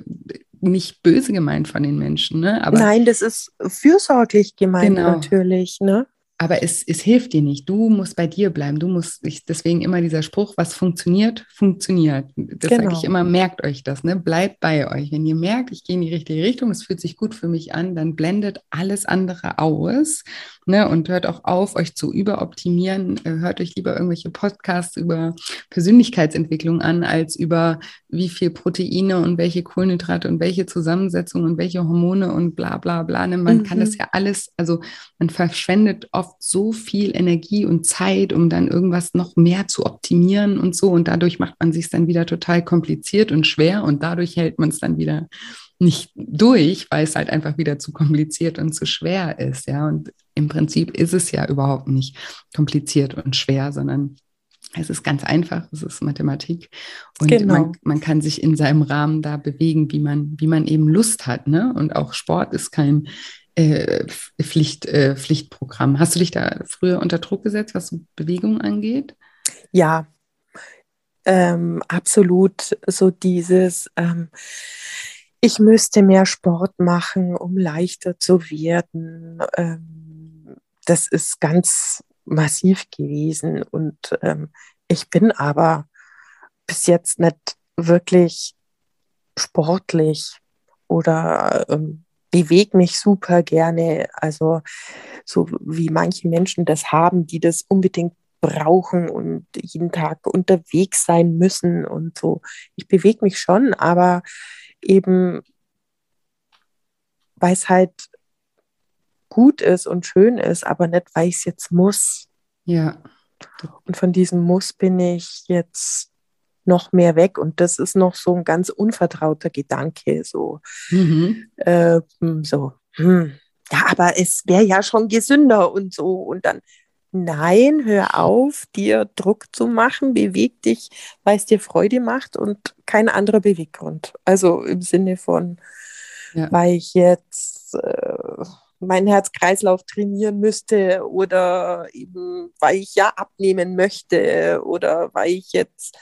nicht böse gemeint von den Menschen. Ne? Aber Nein, das ist fürsorglich gemeint genau. natürlich. Ne? Aber es, es hilft dir nicht. Du musst bei dir bleiben. Du musst, ich, deswegen immer dieser Spruch, was funktioniert, funktioniert. Das genau. sage ich immer, merkt euch das, ne? Bleibt bei euch. Wenn ihr merkt, ich gehe in die richtige Richtung, es fühlt sich gut für mich an, dann blendet alles andere aus ne? und hört auch auf, euch zu überoptimieren. Äh, hört euch lieber irgendwelche Podcasts über Persönlichkeitsentwicklung an, als über wie viel Proteine und welche Kohlenhydrate und welche Zusammensetzung und welche Hormone und bla bla bla. Ne? Man mhm. kann das ja alles, also man verschwendet oft so viel Energie und Zeit, um dann irgendwas noch mehr zu optimieren und so. Und dadurch macht man sich dann wieder total kompliziert und schwer und dadurch hält man es dann wieder nicht durch, weil es halt einfach wieder zu kompliziert und zu schwer ist. Ja, und im Prinzip ist es ja überhaupt nicht kompliziert und schwer, sondern es ist ganz einfach, es ist Mathematik und genau. man, man, kann sich in seinem Rahmen da bewegen, wie man, wie man eben Lust hat. Ne? Und auch Sport ist kein äh, Pflicht, äh, Pflichtprogramm. Hast du dich da früher unter Druck gesetzt, was Bewegung angeht? Ja, ähm, absolut. So dieses, ähm, ich müsste mehr Sport machen, um leichter zu werden. Ähm, das ist ganz massiv gewesen. Und ähm, ich bin aber bis jetzt nicht wirklich sportlich oder ähm, bewege mich super gerne. Also so wie manche Menschen das haben, die das unbedingt brauchen und jeden Tag unterwegs sein müssen und so. Ich bewege mich schon, aber eben weil es halt gut ist und schön ist, aber nicht, weil ich es jetzt muss. Ja. Und von diesem Muss bin ich jetzt noch mehr weg und das ist noch so ein ganz unvertrauter Gedanke, so, mhm. äh, so, hm, ja, aber es wäre ja schon gesünder und so und dann, nein, hör auf, dir Druck zu machen, beweg dich, weil es dir Freude macht und kein anderer Beweggrund. Also im Sinne von, ja. weil ich jetzt äh, meinen Herzkreislauf trainieren müsste oder eben, weil ich ja abnehmen möchte oder weil ich jetzt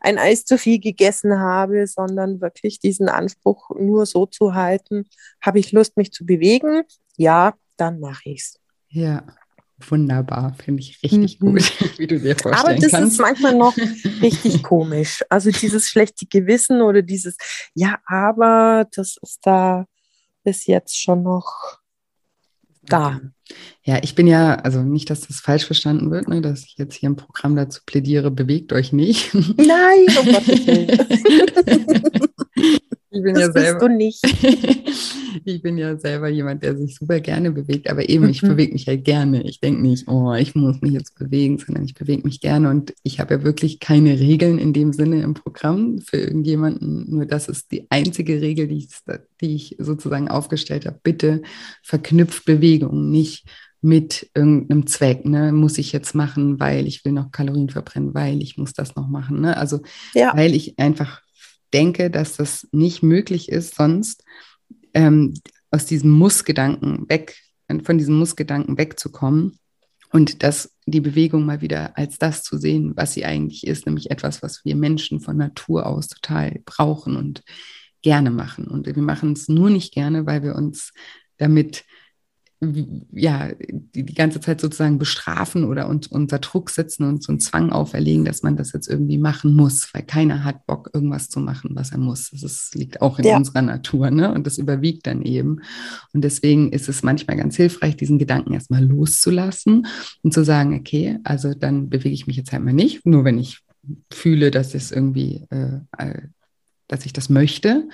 ein Eis zu viel gegessen habe, sondern wirklich diesen Anspruch nur so zu halten, habe ich Lust, mich zu bewegen? Ja, dann mache ich es. Ja, wunderbar, finde ich richtig mhm. gut, wie du dir vorstellen Aber das kannst. ist manchmal noch richtig komisch. Also dieses schlechte Gewissen oder dieses, ja, aber das ist da bis jetzt schon noch da. Ja, ich bin ja, also nicht, dass das falsch verstanden wird, ne, dass ich jetzt hier im Programm dazu plädiere, bewegt euch nicht. Nein, um Gottes Willen. Ich bin das ja selber. Du nicht. ich bin ja selber jemand, der sich super gerne bewegt, aber eben, ich mhm. bewege mich halt gerne. Ich denke nicht, oh, ich muss mich jetzt bewegen, sondern ich bewege mich gerne und ich habe ja wirklich keine Regeln in dem Sinne im Programm für irgendjemanden. Nur das ist die einzige Regel, die ich, die ich sozusagen aufgestellt habe. Bitte verknüpft Bewegung, nicht mit irgendeinem Zweck, ne? Muss ich jetzt machen, weil ich will noch Kalorien verbrennen, weil ich muss das noch machen, ne? Also ja. weil ich einfach denke, dass das nicht möglich ist, sonst ähm, aus diesem Muss-Gedanken weg, von diesem Muss-Gedanken wegzukommen und das, die Bewegung mal wieder als das zu sehen, was sie eigentlich ist, nämlich etwas, was wir Menschen von Natur aus total brauchen und gerne machen. Und wir machen es nur nicht gerne, weil wir uns damit ja, die, die ganze Zeit sozusagen bestrafen oder uns unter Druck setzen und so einen Zwang auferlegen, dass man das jetzt irgendwie machen muss, weil keiner hat Bock, irgendwas zu machen, was er muss. Das ist, liegt auch in ja. unserer Natur, ne? Und das überwiegt dann eben. Und deswegen ist es manchmal ganz hilfreich, diesen Gedanken erstmal loszulassen und zu sagen, okay, also dann bewege ich mich jetzt halt mal nicht, nur wenn ich fühle, dass es irgendwie, äh, äh dass ich das möchte.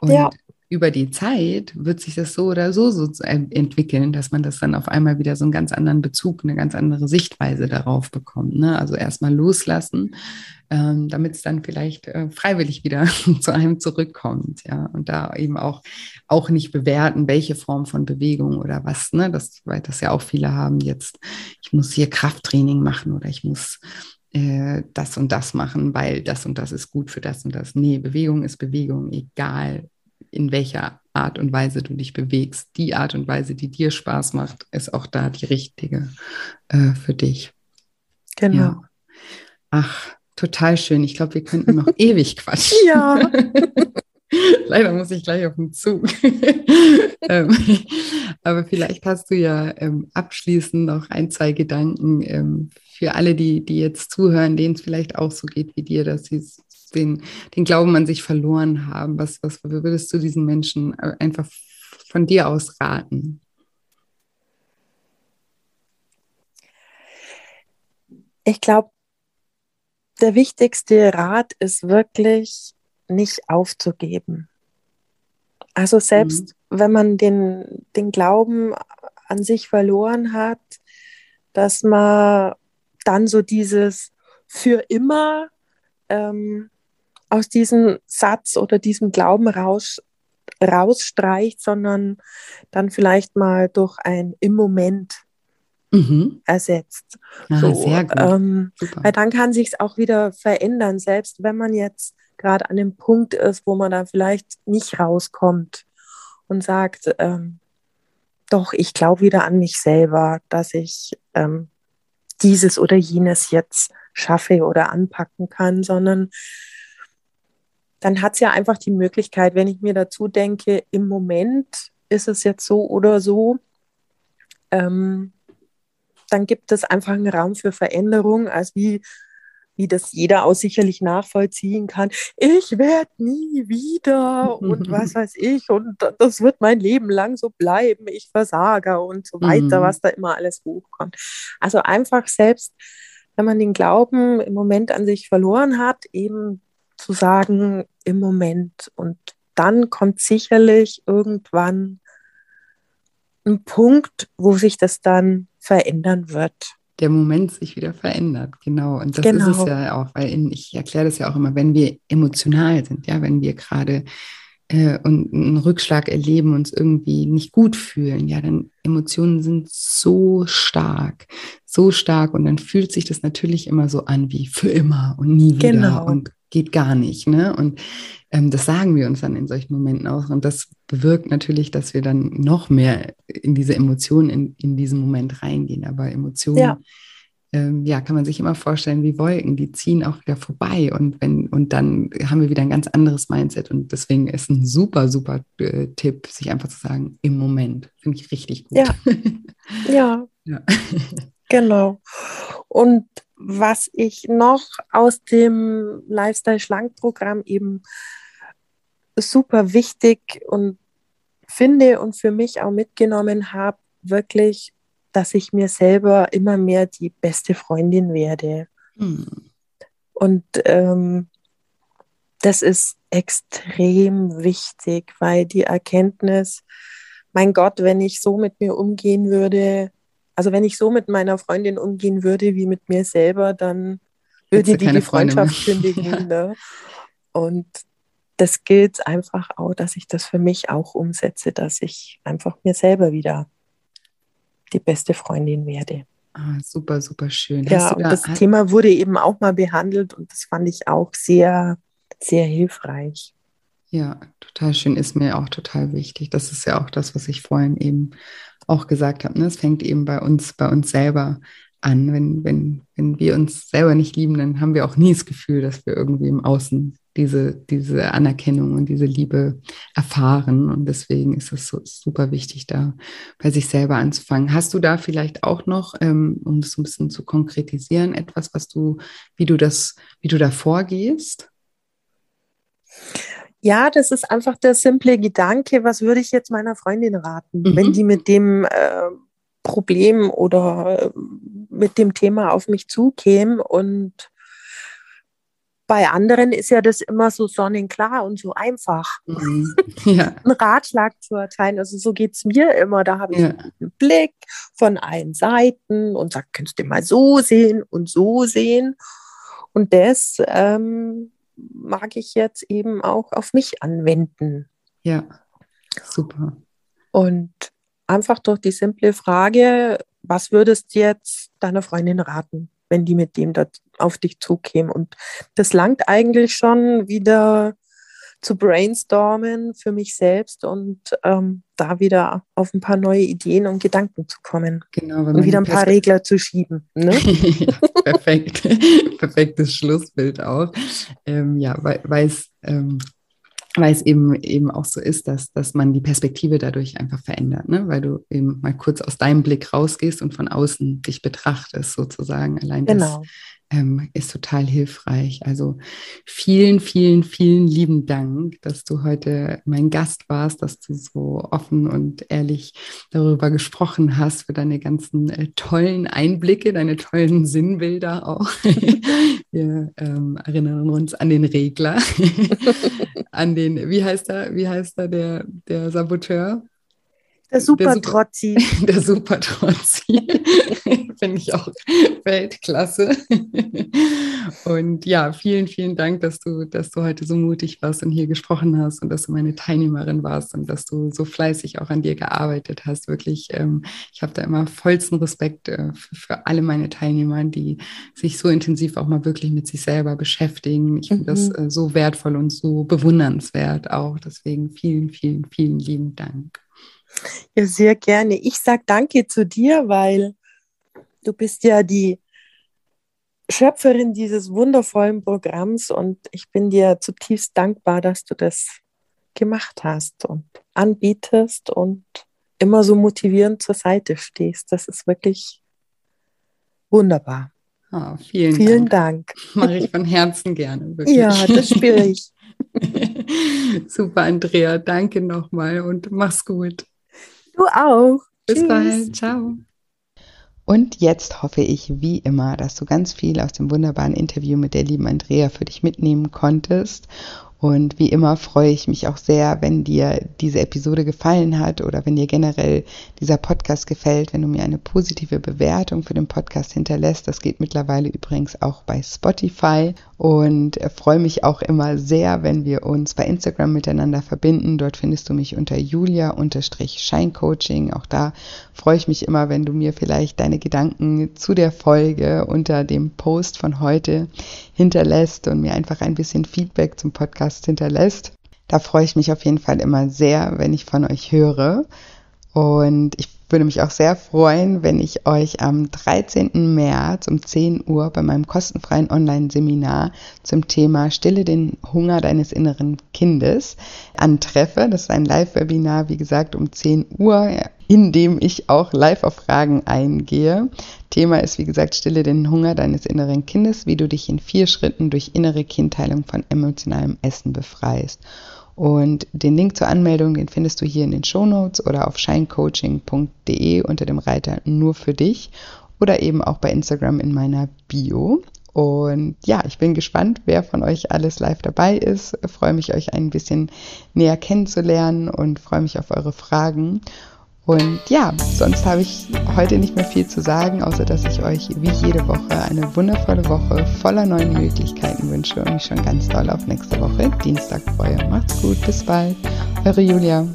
Und ja über die Zeit wird sich das so oder so, so entwickeln, dass man das dann auf einmal wieder so einen ganz anderen Bezug, eine ganz andere Sichtweise darauf bekommt. Ne? Also erstmal loslassen, ähm, damit es dann vielleicht äh, freiwillig wieder zu einem zurückkommt. Ja, und da eben auch, auch nicht bewerten, welche Form von Bewegung oder was, ne? das, weil das ja auch viele haben jetzt, ich muss hier Krafttraining machen oder ich muss äh, das und das machen, weil das und das ist gut für das und das. Nee, Bewegung ist Bewegung, egal in welcher Art und Weise du dich bewegst, die Art und Weise, die dir Spaß macht, ist auch da die richtige äh, für dich. Genau. Ja. Ach, total schön. Ich glaube, wir könnten noch ewig quatschen. Ja. Leider muss ich gleich auf den Zug. ähm, aber vielleicht hast du ja ähm, abschließend noch ein, zwei Gedanken ähm, für alle, die, die jetzt zuhören, denen es vielleicht auch so geht wie dir, dass sie den, den Glauben an sich verloren haben. Was, was würdest du diesen Menschen äh, einfach von dir aus raten? Ich glaube, der wichtigste Rat ist wirklich, nicht aufzugeben. Also selbst mhm. wenn man den, den Glauben an sich verloren hat, dass man dann so dieses für immer ähm, aus diesem Satz oder diesem Glauben raus, rausstreicht, sondern dann vielleicht mal durch ein im Moment mhm. ersetzt. Ah, so, sehr gut. Ähm, weil dann kann sich es auch wieder verändern, selbst wenn man jetzt gerade an dem Punkt ist, wo man da vielleicht nicht rauskommt und sagt, ähm, doch, ich glaube wieder an mich selber, dass ich ähm, dieses oder jenes jetzt schaffe oder anpacken kann, sondern dann hat es ja einfach die Möglichkeit, wenn ich mir dazu denke, im Moment ist es jetzt so oder so, ähm, dann gibt es einfach einen Raum für Veränderung, als wie wie das jeder auch sicherlich nachvollziehen kann. Ich werde nie wieder und was weiß ich und das wird mein Leben lang so bleiben. Ich versage und so weiter, mhm. was da immer alles hochkommt. Also einfach selbst, wenn man den Glauben im Moment an sich verloren hat, eben zu sagen, im Moment und dann kommt sicherlich irgendwann ein Punkt, wo sich das dann verändern wird der Moment sich wieder verändert. Genau. Und das genau. ist es ja auch, weil in, ich erkläre das ja auch immer, wenn wir emotional sind, ja, wenn wir gerade äh, und einen Rückschlag erleben, uns irgendwie nicht gut fühlen, ja, dann Emotionen sind so stark, so stark und dann fühlt sich das natürlich immer so an wie für immer und nie wieder genau. und geht gar nicht, ne? Und ähm, das sagen wir uns dann in solchen Momenten auch und das bewirkt natürlich, dass wir dann noch mehr in diese Emotionen in, in diesen Moment reingehen. Aber Emotionen ja ähm, ja, kann man sich immer vorstellen wie Wolken, die ziehen auch wieder vorbei und wenn und dann haben wir wieder ein ganz anderes Mindset und deswegen ist ein super, super äh, Tipp, sich einfach zu sagen, im Moment, finde ich richtig gut. Ja. ja. ja. genau. Und was ich noch aus dem Lifestyle-Schlank-Programm eben super wichtig und finde und für mich auch mitgenommen habe, wirklich dass ich mir selber immer mehr die beste Freundin werde. Mhm. Und ähm, das ist extrem wichtig, weil die Erkenntnis, mein Gott, wenn ich so mit mir umgehen würde, also wenn ich so mit meiner Freundin umgehen würde wie mit mir selber, dann würde die die Freundschaft kündigen. ja. ne? Und das gilt einfach auch, dass ich das für mich auch umsetze, dass ich einfach mir selber wieder die beste Freundin werde. Ah, super, super schön. ja, und da, das Thema wurde eben auch mal behandelt und das fand ich auch sehr, sehr hilfreich. Ja, total schön, ist mir auch total wichtig. Das ist ja auch das, was ich vorhin eben auch gesagt habe. Ne? Es fängt eben bei uns, bei uns selber an. Wenn, wenn, wenn wir uns selber nicht lieben, dann haben wir auch nie das Gefühl, dass wir irgendwie im Außen diese, diese Anerkennung und diese Liebe erfahren. Und deswegen ist es so super wichtig, da bei sich selber anzufangen. Hast du da vielleicht auch noch, ähm, um das ein bisschen zu konkretisieren, etwas, was du, wie du das, wie du da vorgehst? Ja, das ist einfach der simple Gedanke, was würde ich jetzt meiner Freundin raten, mhm. wenn die mit dem äh, Problem oder äh, mit dem Thema auf mich zukäme und bei anderen ist ja das immer so sonnenklar und so einfach, mhm. ja. einen Ratschlag zu erteilen. Also so geht es mir immer. Da habe ich ja. einen Blick von allen Seiten und sage, kannst du mal so sehen und so sehen. Und das ähm, mag ich jetzt eben auch auf mich anwenden. Ja, super. Und einfach durch die simple Frage, was würdest du jetzt deiner Freundin raten? Wenn die mit dem dort auf dich zukämen. Und das langt eigentlich schon wieder zu brainstormen für mich selbst und ähm, da wieder auf ein paar neue Ideen und Gedanken zu kommen. Genau, und wieder ein paar Perspekt Regler zu schieben. Ne? ja, perfekt. Perfektes Schlussbild auch. Ähm, ja, weil, weil es ähm, weil es eben eben auch so ist, dass, dass man die Perspektive dadurch einfach verändert, ne? weil du eben mal kurz aus deinem Blick rausgehst und von außen dich betrachtest, sozusagen. Allein genau. das ähm, ist total hilfreich. Also vielen, vielen, vielen lieben Dank, dass du heute mein Gast warst, dass du so offen und ehrlich darüber gesprochen hast, für deine ganzen äh, tollen Einblicke, deine tollen Sinnbilder auch. Wir ähm, erinnern uns an den Regler, an den, wie heißt er, wie heißt er, der, der Saboteur? Der Super-Trotzi. Der Super-Trotzi. Finde ich auch Weltklasse. Und ja, vielen, vielen Dank, dass du, dass du heute so mutig warst und hier gesprochen hast und dass du meine Teilnehmerin warst und dass du so fleißig auch an dir gearbeitet hast. Wirklich, ähm, ich habe da immer vollsten Respekt äh, für, für, alle meine Teilnehmer, die sich so intensiv auch mal wirklich mit sich selber beschäftigen. Ich finde mhm. das äh, so wertvoll und so bewundernswert auch. Deswegen vielen, vielen, vielen lieben Dank. Ja, sehr gerne. Ich sage danke zu dir, weil du bist ja die Schöpferin dieses wundervollen Programms und ich bin dir zutiefst dankbar, dass du das gemacht hast und anbietest und immer so motivierend zur Seite stehst. Das ist wirklich wunderbar. Oh, vielen, vielen Dank. Dank. Mache ich von Herzen gerne. Wirklich. Ja, das spüre ich. Super, Andrea. Danke nochmal und mach's gut. Du auch. Bis Tschüss. bald. Ciao. Und jetzt hoffe ich wie immer, dass du ganz viel aus dem wunderbaren Interview mit der lieben Andrea für dich mitnehmen konntest und wie immer freue ich mich auch sehr, wenn dir diese Episode gefallen hat oder wenn dir generell dieser Podcast gefällt, wenn du mir eine positive Bewertung für den Podcast hinterlässt. Das geht mittlerweile übrigens auch bei Spotify und freue mich auch immer sehr, wenn wir uns bei Instagram miteinander verbinden. Dort findest du mich unter julia-scheincoaching. Auch da freue ich mich immer, wenn du mir vielleicht deine Gedanken zu der Folge unter dem Post von heute hinterlässt und mir einfach ein bisschen Feedback zum Podcast hinterlässt. Da freue ich mich auf jeden Fall immer sehr, wenn ich von euch höre. Und ich würde mich auch sehr freuen, wenn ich euch am 13. März um 10 Uhr bei meinem kostenfreien Online-Seminar zum Thema Stille den Hunger deines inneren Kindes antreffe. Das ist ein Live-Webinar, wie gesagt, um 10 Uhr, in dem ich auch live auf Fragen eingehe. Thema ist, wie gesagt, Stille den Hunger deines inneren Kindes, wie du dich in vier Schritten durch innere Kindheilung von emotionalem Essen befreist. Und den Link zur Anmeldung, den findest du hier in den Show Notes oder auf shinecoaching.de unter dem Reiter nur für dich oder eben auch bei Instagram in meiner Bio. Und ja, ich bin gespannt, wer von euch alles live dabei ist. Ich freue mich, euch ein bisschen näher kennenzulernen und freue mich auf eure Fragen. Und ja, sonst habe ich heute nicht mehr viel zu sagen, außer dass ich euch wie jede Woche eine wundervolle Woche voller neuen Möglichkeiten wünsche und mich schon ganz doll auf nächste Woche Dienstag freue. Macht's gut, bis bald. Eure Julia.